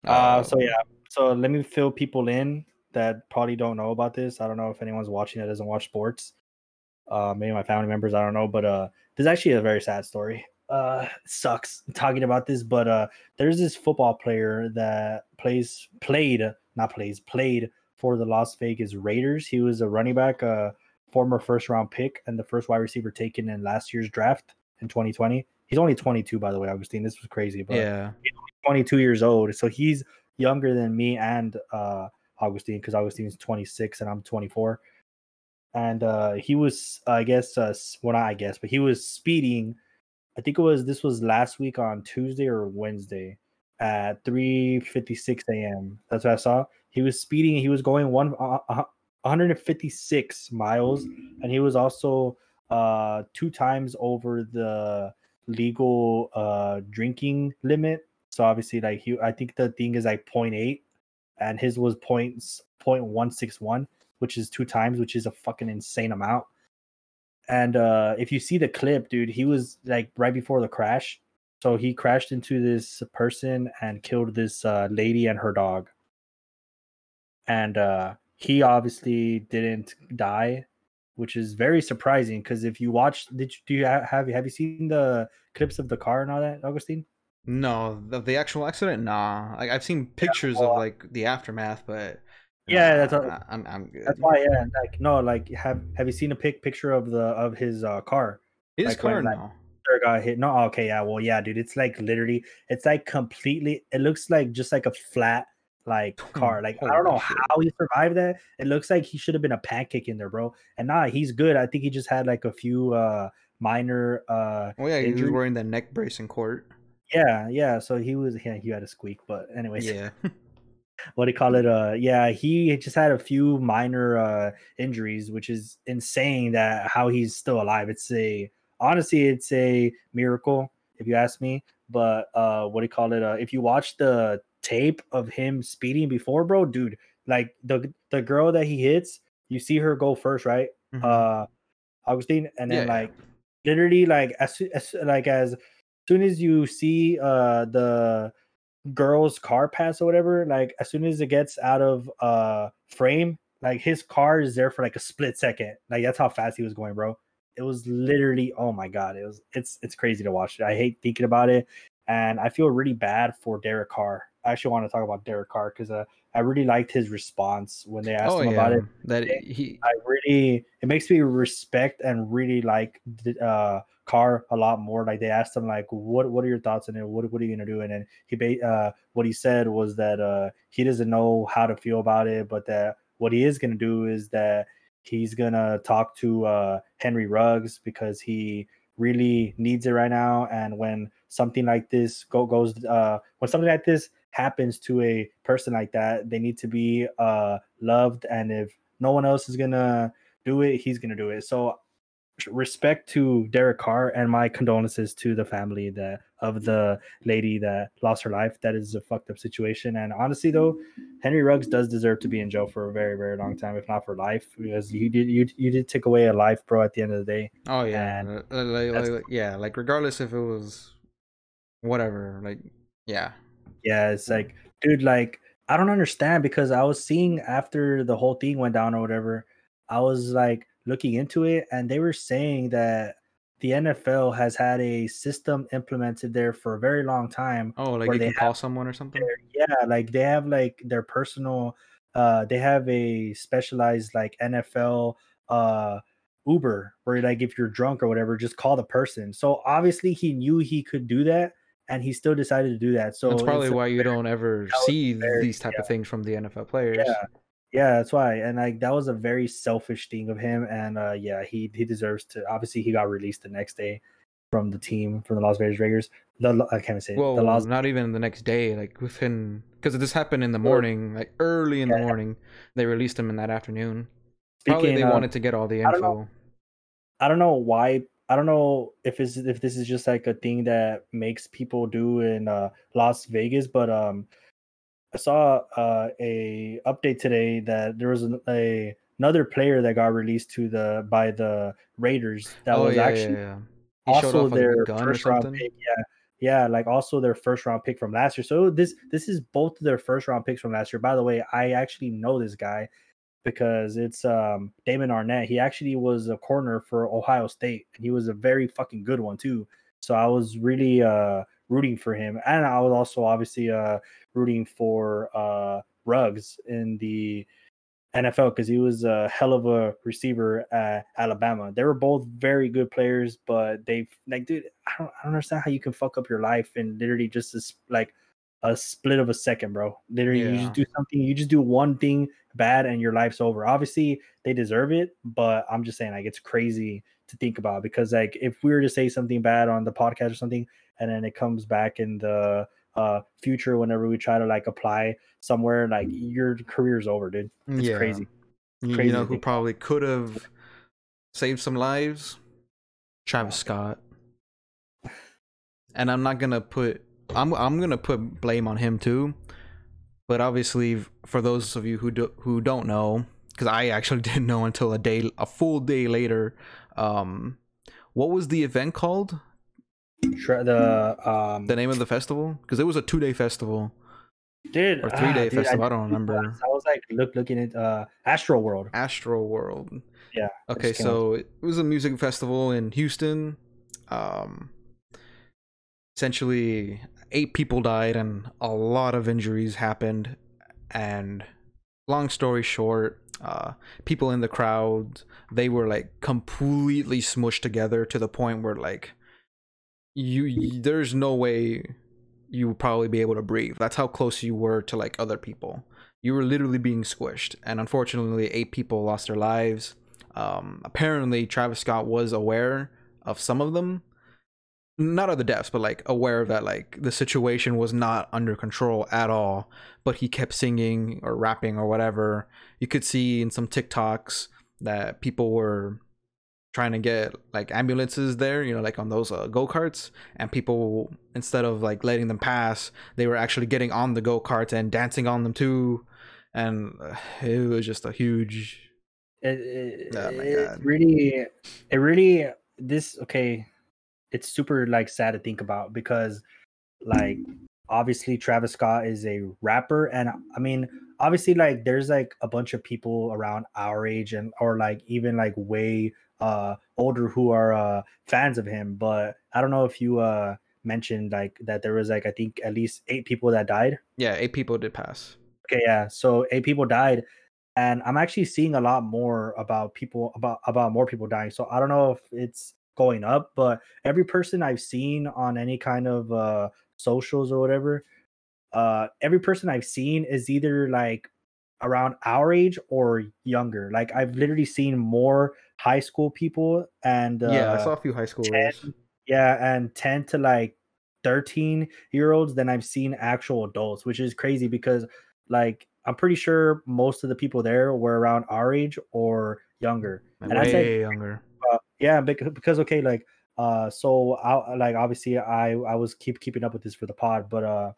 Uh, uh, so yeah. So let me fill people in that probably don't know about this. I don't know if anyone's watching that doesn't watch sports. Uh, maybe my family members. I don't know, but uh, this is actually a very sad story. Uh, sucks talking about this, but uh, there's this football player that plays played not plays played for the Las Vegas Raiders. He was a running back, a former first round pick, and the first wide receiver taken in last year's draft in 2020. He's only 22, by the way, Augustine. This was crazy, but yeah, 22 years old, so he's younger than me and uh, Augustine because Augustine's 26 and I'm 24. And uh, he was, I guess, uh, well, not I guess, but he was speeding. I think it was this was last week on Tuesday or Wednesday at 3:56 a.m. That's what I saw. He was speeding. He was going one uh, 156 miles, and he was also uh, two times over the legal uh, drinking limit. So obviously, like he, I think the thing is like 0.8, and his was points 0.161, which is two times, which is a fucking insane amount. And uh, if you see the clip, dude, he was like right before the crash. So he crashed into this person and killed this uh, lady and her dog and uh, he obviously didn't die, which is very surprising. Because if you watch, did you, do you have have you seen the clips of the car and all that, Augustine? No, the, the actual accident, nah. Like I've seen pictures yeah, well, of like the aftermath, but yeah, that's a, I'm I'm good. That's why, yeah. Like no, like have have you seen a pic picture of the of his uh, car? His like, car, when, no. Like, got hit. No, okay, yeah, well, yeah, dude. It's like literally, it's like completely. It looks like just like a flat like car. Like I don't know how he survived that. It looks like he should have been a pancake in there, bro. And nah, he's good. I think he just had like a few uh minor uh Oh yeah, he was wearing the neck brace in court. Yeah, yeah. So he was yeah, he had a squeak, but anyways. Yeah. what do you call it? Uh yeah, he just had a few minor uh injuries, which is insane that how he's still alive. It's a honestly, it's a miracle, if you ask me. But uh what do you call it? Uh if you watch the tape of him speeding before, bro, dude, like the the girl that he hits, you see her go first, right? Mm-hmm. Uh Augustine, and then yeah, like yeah. literally like as, as like as soon as you see uh the girl's car pass or whatever, like as soon as it gets out of uh frame, like his car is there for like a split second. Like that's how fast he was going, bro. It was literally oh my god, it was it's it's crazy to watch. It. I hate thinking about it, and I feel really bad for Derek Carr actually want to talk about Derek Carr because uh, I really liked his response when they asked oh, him yeah. about it. That he, I really, it makes me respect and really like the, uh, Carr a lot more. Like they asked him, like, what what are your thoughts on it? What what are you gonna do? And then he, uh, what he said was that uh, he doesn't know how to feel about it, but that what he is gonna do is that he's gonna talk to uh, Henry Ruggs because he really needs it right now. And when something like this go, goes, uh, when something like this happens to a person like that, they need to be uh, loved. And if no one else is gonna do it, he's gonna do it. So respect to Derek Carr and my condolences to the family that of the lady that lost her life. That is a fucked up situation. And honestly, though, Henry Ruggs does deserve to be in jail for a very, very long time, if not for life, because you did you you did take away a life, bro. At the end of the day. Oh yeah, and uh, like, like, like, yeah, like regardless if it was whatever, like yeah, yeah, it's like, dude, like I don't understand because I was seeing after the whole thing went down or whatever, I was like looking into it and they were saying that the NFL has had a system implemented there for a very long time. Oh, like you can call someone or something? yeah, like they have like their personal uh they have a specialized like NFL uh Uber where like if you're drunk or whatever, just call the person. So obviously he knew he could do that and he still decided to do that. So that's probably why you don't ever see very, these type yeah. of things from the NFL players. Yeah. Yeah, that's why. And like that was a very selfish thing of him. And uh yeah, he he deserves to obviously he got released the next day from the team from the Las Vegas Raiders. The I can't say well, the Las not even the next day, like within because this happened in the morning, like early in yeah. the morning. They released him in that afternoon. Speaking, Probably they wanted to get all the info. I don't, know, I don't know why I don't know if it's if this is just like a thing that makes people do in uh, Las Vegas, but um, I saw uh, a update today that there was an, a another player that got released to the by the Raiders that oh, was yeah, actually yeah, yeah. also their first round pick. Yeah, yeah, like also their first round pick from last year. So this this is both their first round picks from last year. By the way, I actually know this guy because it's um, Damon Arnette. He actually was a corner for Ohio State, and he was a very fucking good one too. So I was really uh, rooting for him, and I was also obviously uh, rooting for uh, Ruggs in the NFL because he was a hell of a receiver at Alabama. They were both very good players, but they like, dude, I don't, I don't understand how you can fuck up your life and literally just like a split of a second, bro. Literally, yeah. you just do something, you just do one thing bad, and your life's over. Obviously, they deserve it, but I'm just saying, like, it's crazy to think about because, like, if we were to say something bad on the podcast or something, and then it comes back in the uh future whenever we try to like apply somewhere, like your career's over, dude. It's yeah. crazy. crazy. You know who probably could have saved some lives? Travis Scott. And I'm not gonna put I'm I'm gonna put blame on him too, but obviously for those of you who do, who don't know, because I actually didn't know until a day a full day later. Um, what was the event called? The um the name of the festival because it was a two day festival. Dude, or three day uh, festival. I, I, don't remember. I was like look looking at uh Astroworld. Astro World. Yeah. Okay, so it was a music festival in Houston. Um, essentially, eight people died and a lot of injuries happened. And long story short, uh, people in the crowd they were like completely smushed together to the point where like you, you there's no way you would probably be able to breathe. That's how close you were to like other people. You were literally being squished, and unfortunately, eight people lost their lives. Um, apparently, Travis Scott was aware of some of them, not of the deaths, but like aware that like the situation was not under control at all. But he kept singing or rapping or whatever. You could see in some TikToks that people were trying to get like ambulances there, you know, like on those uh, go karts, and people instead of like letting them pass, they were actually getting on the go karts and dancing on them too, and uh, it was just a huge. It, it, oh it really, it really. This okay it's super like sad to think about because like obviously Travis Scott is a rapper and I mean obviously like there's like a bunch of people around our age and or like even like way uh older who are uh fans of him but I don't know if you uh mentioned like that there was like I think at least 8 people that died. Yeah, 8 people did pass. Okay, yeah. So 8 people died and I'm actually seeing a lot more about people about about more people dying. So I don't know if it's going up, but every person I've seen on any kind of uh socials or whatever, uh every person I've seen is either like around our age or younger. Like I've literally seen more high school people and uh, yeah, I saw a few high schoolers. 10, yeah, and 10 to like 13 year olds than I've seen actual adults, which is crazy because like I'm pretty sure most of the people there were around our age or younger. And Way I said younger yeah because, because okay like uh so i like obviously i i was keep keeping up with this for the pod but uh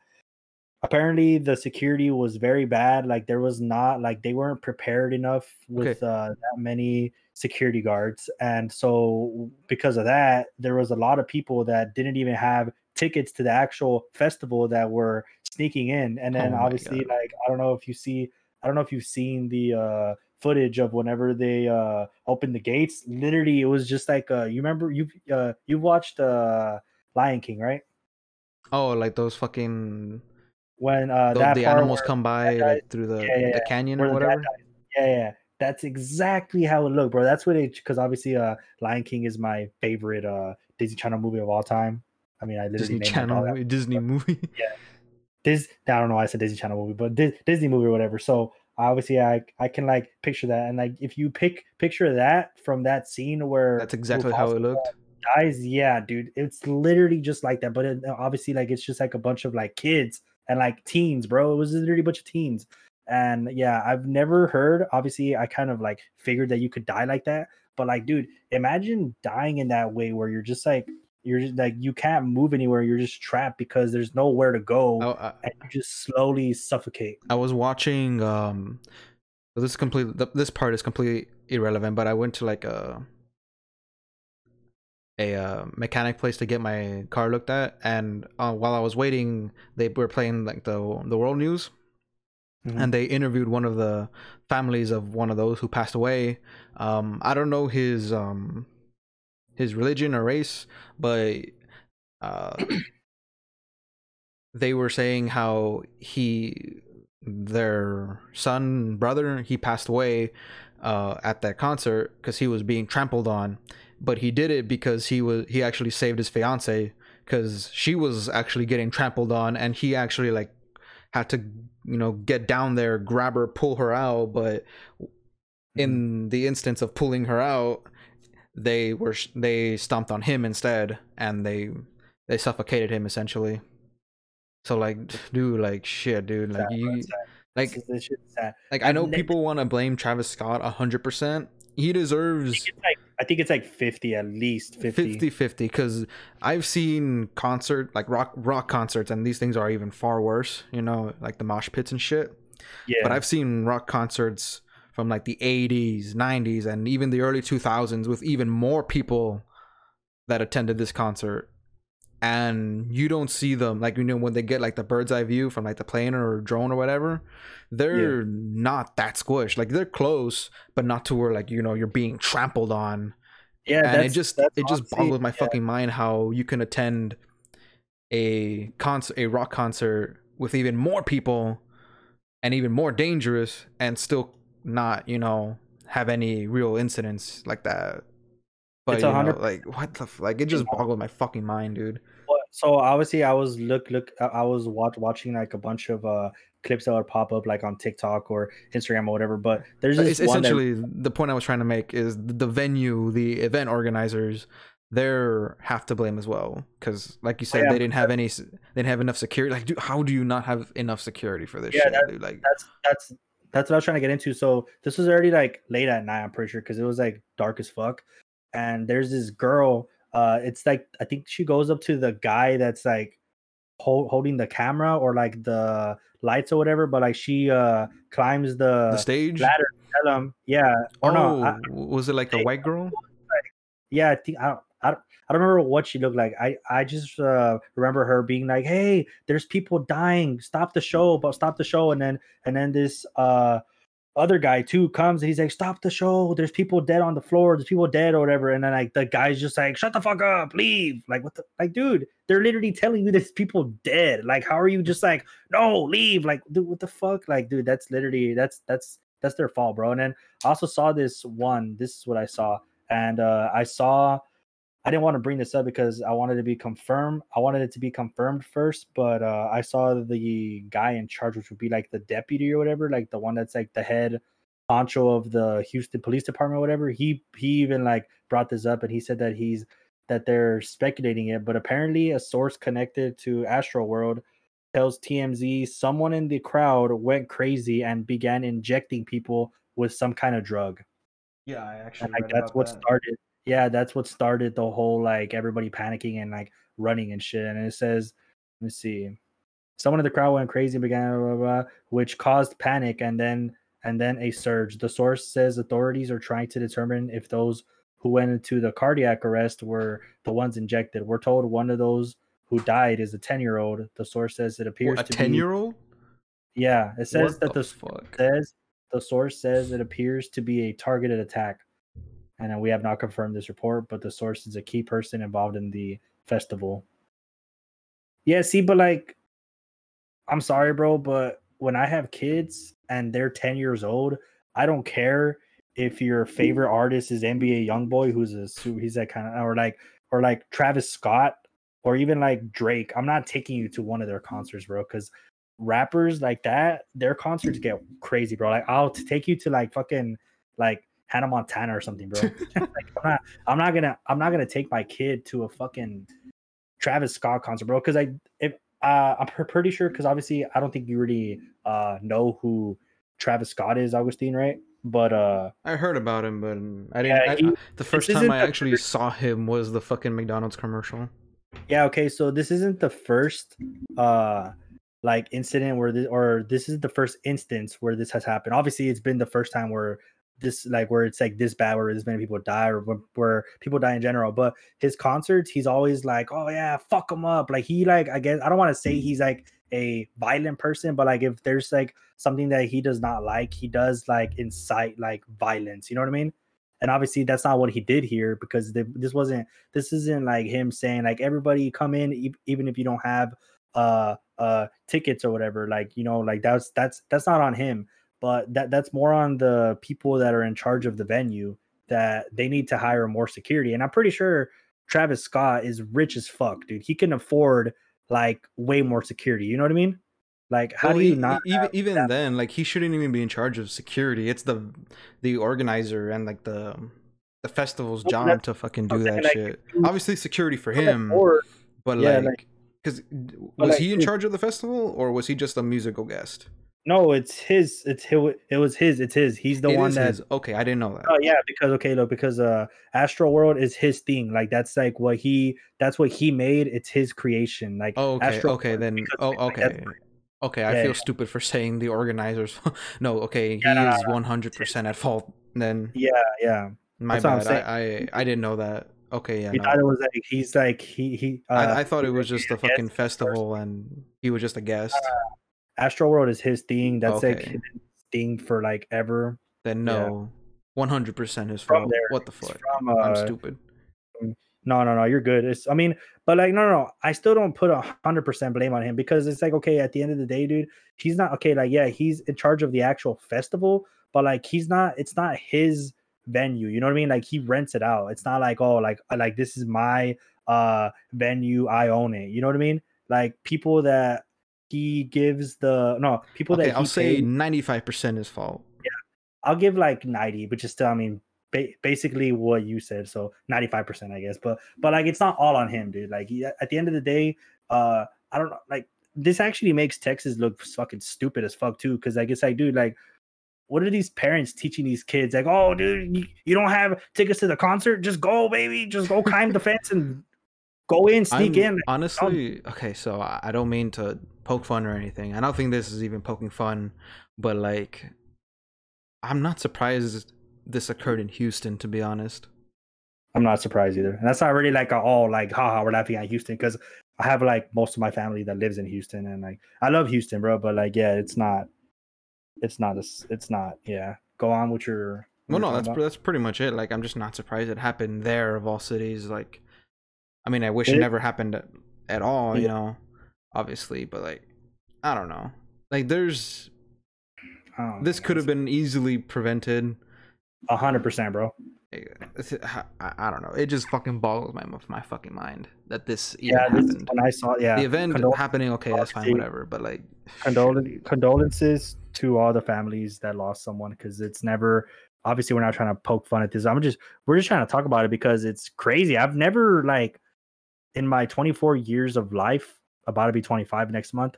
apparently the security was very bad like there was not like they weren't prepared enough with okay. uh that many security guards and so because of that there was a lot of people that didn't even have tickets to the actual festival that were sneaking in, and then oh obviously like I don't know if you see I don't know if you've seen the uh footage of whenever they uh opened the gates. Literally, it was just like uh you remember you uh you watched uh Lion King, right? Oh, like those fucking when uh the, that the animals come by like, through the, yeah, yeah, the canyon or whatever. Yeah, yeah. That's exactly how it looked, bro. That's what it because obviously uh Lion King is my favorite uh Disney Channel movie of all time. I mean I literally Disney Channel movie, Disney movie. yeah. This I don't know why I said Disney Channel movie, but Disney movie or whatever. So obviously I I can like picture that. And like if you pick picture that from that scene where that's exactly how it looked. dies yeah dude it's literally just like that. But it, obviously like it's just like a bunch of like kids and like teens bro. It was literally a bunch of teens. And yeah i've never heard obviously i kind of like figured that you could die like that. But like dude imagine dying in that way where you're just like you're just like you can't move anywhere you're just trapped because there's nowhere to go oh, I, and you just slowly suffocate i was watching um this is completely this part is completely irrelevant but i went to like a a uh, mechanic place to get my car looked at and uh, while i was waiting they were playing like the the world news mm-hmm. and they interviewed one of the families of one of those who passed away um i don't know his um his religion or race, but uh, they were saying how he, their son, brother, he passed away uh, at that concert because he was being trampled on, but he did it because he was he actually saved his fiance because she was actually getting trampled on, and he actually like had to you know get down there, grab her, pull her out, but in mm-hmm. the instance of pulling her out they were they stomped on him instead and they they suffocated him essentially. So like dude like shit dude like you like like i know people want to blame travis scott 100% he deserves I think, it's like 50 at least 50 50 50 because i've seen concert like rock rock concerts and these things are even far worse you know like the mosh pits and shit. Yeah. But i've seen rock concerts from like the 80s, 90s, and even the early 2000s with even more people that attended this concert. And you don't see them like you know when they get like the bird's eye view from like the plane or drone or whatever, they're yeah. not that squished. Like they're close, but not to where like you know you're being trampled on. Yeah, and it just it just boggles my yeah. fucking mind how you can attend a concert, a rock concert with even more people and even more dangerous, and still not you know have any real incidents like that. But it's you know, like what the f- like it just boggled my fucking mind, dude. So obviously, I was look look. I was watch, watching like a bunch of uh clips that would pop up like on TikTok or Instagram or whatever. But there's this essentially that... the point I was trying to make is the venue, the event organizers, they're half to blame as well because, like you said, yeah, they didn't have any, they didn't have enough security. Like, dude, how do you not have enough security for this yeah, shit, that, dude? Like, that's that's that's what I was trying to get into. So this was already like late at night, I'm pretty sure, because it was like dark as fuck. And there's this girl. Uh, it's like I think she goes up to the guy that's like hold, holding the camera or like the lights or whatever. But like she uh climbs the, the stage ladder. Tell him, yeah. Or oh, no, I, was it like a white girl? Like, yeah, I think I don't, I don't, I don't remember what she looked like. I I just uh, remember her being like, "Hey, there's people dying. Stop the show, but stop the show." And then and then this uh other guy too comes and he's like, "Stop the show. There's people dead on the floor. There's people dead or whatever." And then like the guy's just like, "Shut the fuck up, leave!" Like what the like, dude? They're literally telling you there's people dead. Like, how are you just like, "No, leave!" Like, dude, what the fuck? Like, dude, that's literally that's that's that's their fault, bro. And then I also saw this one. This is what I saw, and uh I saw I didn't want to bring this up because I wanted to be confirmed. I wanted it to be confirmed first, but uh, I saw the guy in charge, which would be like the deputy or whatever, like the one that's like the head honcho of the Houston Police Department or whatever. He he even like brought this up and he said that he's that they're speculating it, but apparently a source connected to Astro World tells TMZ someone in the crowd went crazy and began injecting people with some kind of drug. Yeah, I actually and, like that's what that. started yeah, that's what started the whole like everybody panicking and like running and shit. And it says, let me see, someone in the crowd went crazy, and began blah, blah, blah, which caused panic and then and then a surge. The source says authorities are trying to determine if those who went into the cardiac arrest were the ones injected. We're told one of those who died is a 10 year old. The source says it appears what, a 10 year old. Yeah, it says what that the, the says the source says it appears to be a targeted attack, and we have not confirmed this report. But the source is a key person involved in the festival. Yeah, see, but like, I'm sorry, bro, but when I have kids and they're 10 years old, I don't care if your mm. favorite artist is NBA YoungBoy, who's a he's that kind of or like or like Travis Scott or even like Drake. I'm not taking you to one of their concerts, bro, because rappers like that, their concerts get crazy, bro. Like I'll take you to like fucking like Hannah Montana or something, bro. like, I'm not I'm not gonna I'm not gonna take my kid to a fucking Travis Scott concert, bro. Because I if uh, I'm pretty sure because obviously I don't think you really uh know who Travis Scott is, Augustine, right? But uh I heard about him, but I didn't. Yeah, he, I, the first time I actually first... saw him was the fucking McDonald's commercial. Yeah. Okay. So this isn't the first uh like incident where this or this is the first instance where this has happened. Obviously, it's been the first time where this like where it's like this bad where this many people die or where, where, people die in general but his concerts he's always like oh yeah fuck him up. Like he like i guess i don't want to say he's like a violent person but like if there's like something that he does not like he does like incite like violence you know what i mean? And obviously that's not what he did here because the, this wasn't this isn't like him saying like everybody come in e- even if you don't have uh uh tickets or whatever like you know like that's that's that's not on him but that that's more on the people that are in charge of the venue that they need to hire more security. And i'm pretty sure travis scott is rich as fuck dude. He can afford like way more security. You know what i mean? Like how well, do you not even even that? then like he shouldn't even be in charge of security. It's the the organizer and like the the festival's well, job to fucking do that like, shit. obviously security for him but yeah, like because was like, he in charge of the festival or was he just a musical guest no, it's his. It's his. It was his. It's his. He's the it one that. His. Okay, I didn't know that. Oh yeah, because okay, look, because uh, Astro World is his thing. Like that's like what he. That's what he made. It's his creation. Like oh, okay, Astro okay, then oh, okay. Like, okay, I yeah, feel yeah. stupid for saying the organizers. no, okay, he yeah, is one hundred percent at fault. Then yeah, yeah. My That's bad. I, I I didn't know that. Okay, yeah. He no. thought it was like he's like he he. Uh, I, I thought it was just a fucking festival and he was just a guest. Uh, Astroworld is his thing. That's okay. like his thing for like ever. Then no, one hundred percent his fault. There, what the fuck? From, uh, I'm stupid. No, no, no. You're good. It's. I mean, but like, no, no, no. I still don't put a hundred percent blame on him because it's like, okay, at the end of the day, dude, he's not okay. Like, yeah, he's in charge of the actual festival, but like, he's not. It's not his venue. You know what I mean? Like, he rents it out. It's not like, oh, like, like this is my uh venue. I own it. You know what I mean? Like people that he gives the no people okay, that I'll say ninety five percent is fault. Yeah, I'll give like ninety, but just still, I mean, ba- basically what you said. So ninety five percent, I guess. But but like it's not all on him, dude. Like at the end of the day, uh, I don't know. Like this actually makes Texas look fucking stupid as fuck too. Because like it's like, dude, like what are these parents teaching these kids? Like, oh, dude, you, you, don't have tickets to the concert? Just go, baby. Just go climb the fence and go in, sneak I'm, in. Honestly, okay, so I don't mean to poke fun or anything. I don't think this is even poking fun, but like, I'm not surprised this occurred in Houston. To be honest, I'm not surprised either. And that's not really like all oh, like haha we're laughing at Houston because I have like most of my family that lives in Houston and like I love Houston, bro. But like yeah, it's not, it's not a, it's not yeah. Go on with your. Well, no, that's that's pretty much it. Like I'm just not surprised it happened there of all cities. Like, I mean, I wish it, it never happened at, at all. Yeah. You know obviously, but like I don't know. Like there's oh, this could have been easily prevented. A hundred percent, bro. I, don't know. It just fucking boggles my my fucking mind that this even yeah, happened. when I saw yeah the event Condol- happening, okay, that's fine, whatever. But like condol- condolences to all the families that lost someone because it's never obviously we're not trying to poke fun at this. I'm just we're just trying to talk about it because it's crazy. I've never like in my 24 years of life about to be 25 next month.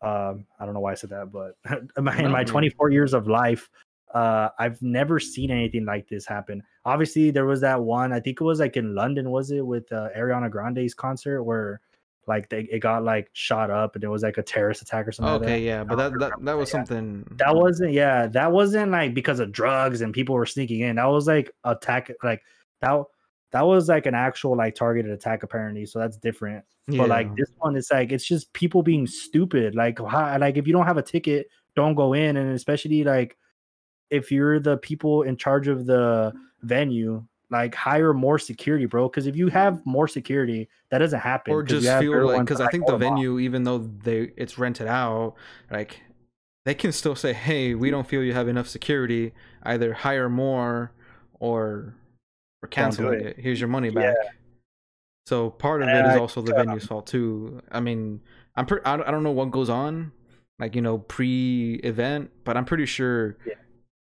Um, I don't know why I said that, but in my, in my 24 years of life, uh, I've never seen anything like this happen. Obviously, there was that one. I think it was like in London, was it with uh, Ariana Grande's concert where like they it got like shot up and it was like a terrorist attack or something. Okay, like yeah, but that that, that was something. That wasn't yeah, that wasn't like because of drugs and people were sneaking in. That was like attack like that that was like an actual like targeted attack apparently, so that's different. Yeah. But like this one, it's like it's just people being stupid. Like how, like if you don't have a ticket, don't go in, and especially like if you're the people in charge of the venue, like hire more security, bro. Because if you have more security, that doesn't happen. Or just feel like because I think the venue, off. even though they it's rented out, like they can still say, "Hey, we don't feel you have enough security. Either hire more or or cancel it. Here's your money back." Yeah. So part of and it is also the venue's fault too. I mean, I'm pre- I don't know what goes on, like you know, pre-event, but I'm pretty sure yeah.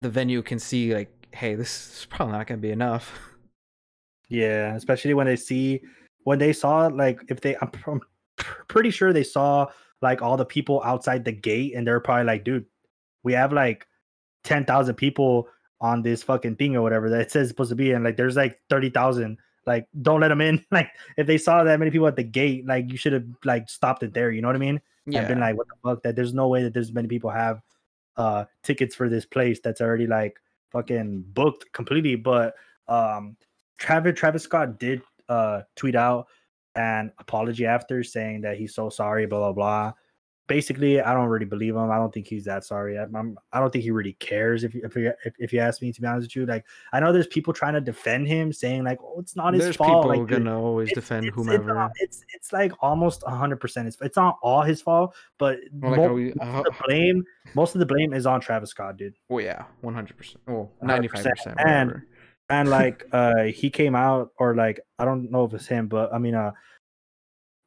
the venue can see like, hey, this is probably not gonna be enough. Yeah, especially when they see when they saw like if they, I'm, I'm pretty sure they saw like all the people outside the gate, and they're probably like, dude, we have like ten thousand people on this fucking thing or whatever that it says supposed to be, and like there's like thirty thousand like, don't let them in. Like, if they saw that many people at the gate, like you should have like stopped it there. You know what I mean? Yeah. And been like, what the fuck? That there's no way that there's many people have uh tickets for this place that's already like fucking booked completely. But um Travis Travis Scott did uh tweet out an apology after saying that he's so sorry, blah blah blah basically, I don't really believe him. I don't think he's that sorry. I'm, I'm I do not think he really cares. If you if, you if, if you ask me, to be honest with you, like I know there's people trying to defend him, saying like, "Oh, it's not his there's fault." There's people like, gonna always it's, defend it's, whomever. It's, it's, it's like almost hundred percent. It's it's not all his fault, but well, like, we, uh, the blame most of the blame is on Travis Scott, dude. Well, yeah, one hundred percent. Well, ninety five percent. And and like uh he came out or like I don't know if it's him, but I mean uh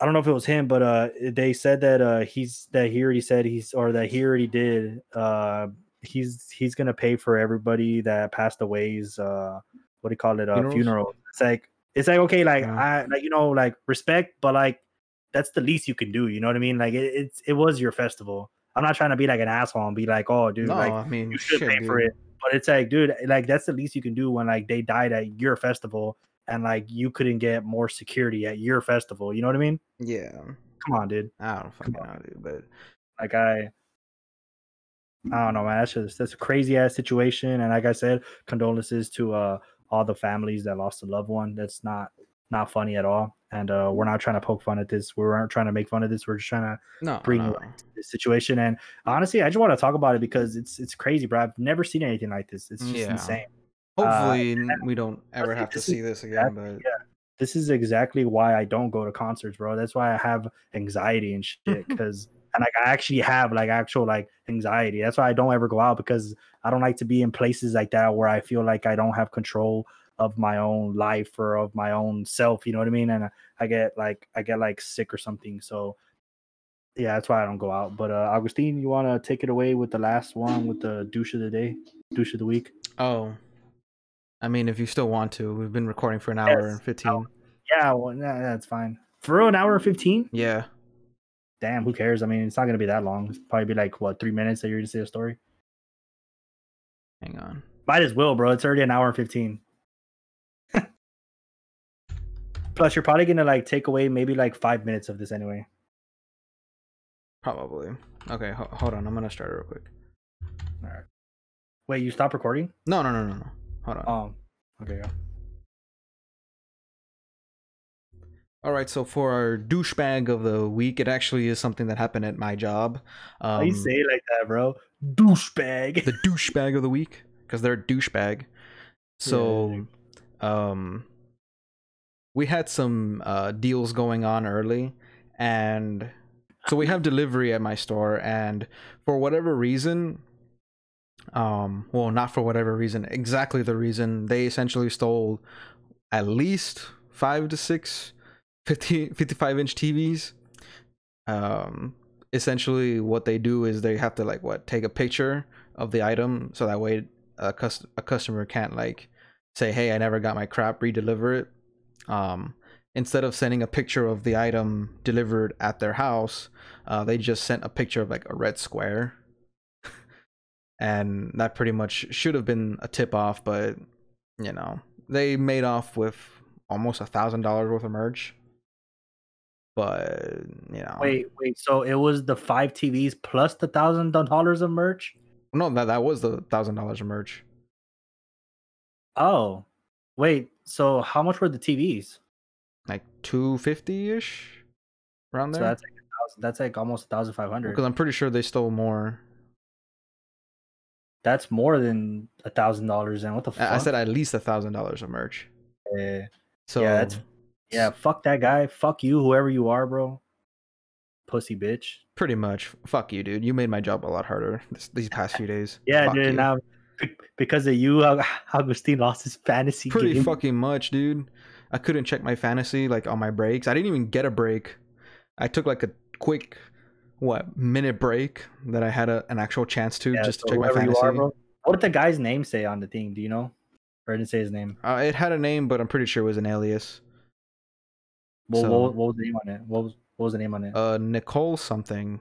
I don't know if it was him, but uh, they said that uh, he's that he already said he's or that he already did. Uh, he's he's gonna pay for everybody that passed away's uh, what do you call it? Uh, funeral. It's like it's like okay, like yeah. I like you know like respect, but like that's the least you can do. You know what I mean? Like it, it's it was your festival. I'm not trying to be like an asshole and be like, oh, dude, no, like I mean, you should shit, pay dude. for it. But it's like, dude, like that's the least you can do when like they died at your festival and like you couldn't get more security at your festival. You know what I mean? Yeah. Come on, dude. I don't fucking know, dude. But like I, I don't know, man. That's just that's a crazy ass situation. And like I said, condolences to uh all the families that lost a loved one. That's not not funny at all. And uh we're not trying to poke fun at this. We weren't trying to make fun of this. We're just trying to no, bring no. this situation. And honestly, I just want to talk about it because it's it's crazy, bro. I've never seen anything like this. It's just yeah. insane. Hopefully, uh, we don't ever have to see this again. But yeah, this is exactly why I don't go to concerts, bro. That's why I have anxiety and shit. Because and like I actually have like actual like anxiety. That's why I don't ever go out because I don't like to be in places like that where I feel like I don't have control of my own life or of my own self. You know what I mean? And I get like I get like sick or something. So yeah, that's why I don't go out. But uh Augustine, you want to take it away with the last one with the douche of the day, douche of the week? Oh, I mean, if you still want to, we've been recording for an hour yes. and fifteen. Oh, yeah, well, nah, that's fine. For an hour and fifteen. Yeah. Damn, who cares? I mean, it's not gonna be that long. It's probably be like what three minutes that you're gonna say a story. Hang on. Might as well, bro. It's already an hour and fifteen. Plus, you're probably gonna like take away maybe like five minutes of this anyway. Probably. Okay, ho- hold on. I'm gonna start it real quick. All right. Wait, you stop recording? No, no, no, no, no. Hold on. Um. Okay. Yeah. All right, so for our douchebag of the week, it actually is something that happened at my job. Um, you say it like that, bro? Douchebag. The douchebag of the week, because they're a douchebag. So, yeah. um, we had some uh, deals going on early, and so we have delivery at my store, and for whatever reason, um well not for whatever reason exactly the reason. They essentially stole at least five to six 50 55 inch tvs um essentially what they do is they have to like what take a picture of the item so that way a, cus- a customer can't like say hey i never got my crap re-deliver it. Um instead of sending a picture of the item delivered at their house uh, they just sent a picture of like a red square and that pretty much should have been a tip off, but you know they made off with almost a thousand dollars worth of merch. But you know, wait, wait. So it was the five TVs plus the thousand dollars of merch? No, that that was the thousand dollars of merch. Oh, wait. So how much were the TVs? Like two fifty ish, around there. So that's like that's like almost thousand five hundred. Because I'm pretty sure they stole more. That's more than a thousand dollars. And what the fuck? I said at least a thousand dollars of merch. Yeah. So yeah, that's yeah. Fuck that guy. Fuck you, whoever you are, bro. Pussy bitch. Pretty much. Fuck you, dude. You made my job a lot harder this, these past few days. yeah, Fuck dude. You. Now because of you, Augustine lost his fantasy. Pretty game. fucking much, dude. I couldn't check my fantasy like on my breaks. I didn't even get a break. I took like a quick what minute break that I had a, an actual chance to yeah, just to check my fantasy. Are, what did the guy's name say on the thing? Do you know? Or didn't say his name? Uh, it had a name, but I'm pretty sure it was an alias. Well, so, what, what, was the name on it? What was what was the name on it? Uh, Nicole something.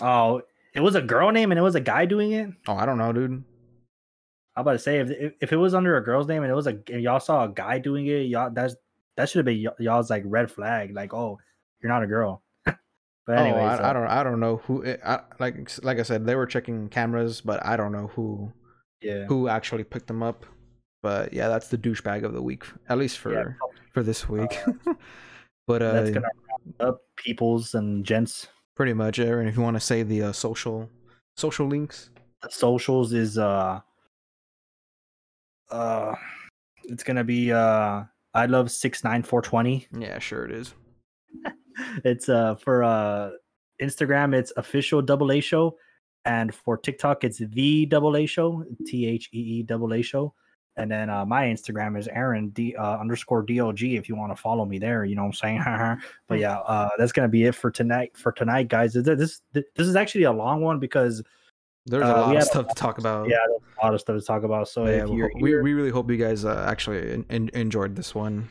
Oh, it was a girl name and it was a guy doing it. Oh, I don't know, dude. I'm about to say if if it was under a girl's name and it was a y'all saw a guy doing it, y'all that's that should have been y'all's like red flag, like oh you're not a girl. But anyway, oh, I, so. I, don't I don't know who it, I, like like I said they were checking cameras, but I don't know who yeah who actually picked them up. But yeah, that's the douchebag of the week, at least for yeah. for this week. Uh, but uh, that's gonna wrap up peoples and gents. Pretty much, Aaron. If you want to say the uh, social social links, the socials is uh uh it's gonna be uh I love six nine four twenty. Yeah, sure it is. It's uh for uh Instagram it's official double A show, and for TikTok it's the double A show T H E E double A show. And then uh, my Instagram is Aaron D uh, underscore DOG if you want to follow me there. You know what I'm saying? but yeah, uh, that's gonna be it for tonight. For tonight, guys. This this is actually a long one because there's a uh, lot of stuff to talk about. Yeah, a lot of stuff to talk about. So yeah, we, we, we really hope you guys uh, actually in, in, enjoyed this one.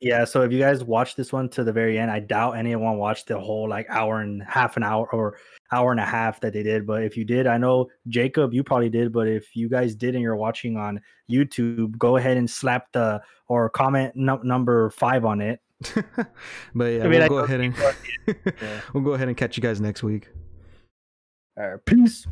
Yeah, so if you guys watched this one to the very end, I doubt anyone watched the whole like hour and half an hour or hour and a half that they did. But if you did, I know Jacob, you probably did. But if you guys did and you're watching on YouTube, go ahead and slap the or comment number five on it. but yeah, I mean, we'll go ahead and yeah. we'll go ahead and catch you guys next week. All right, peace.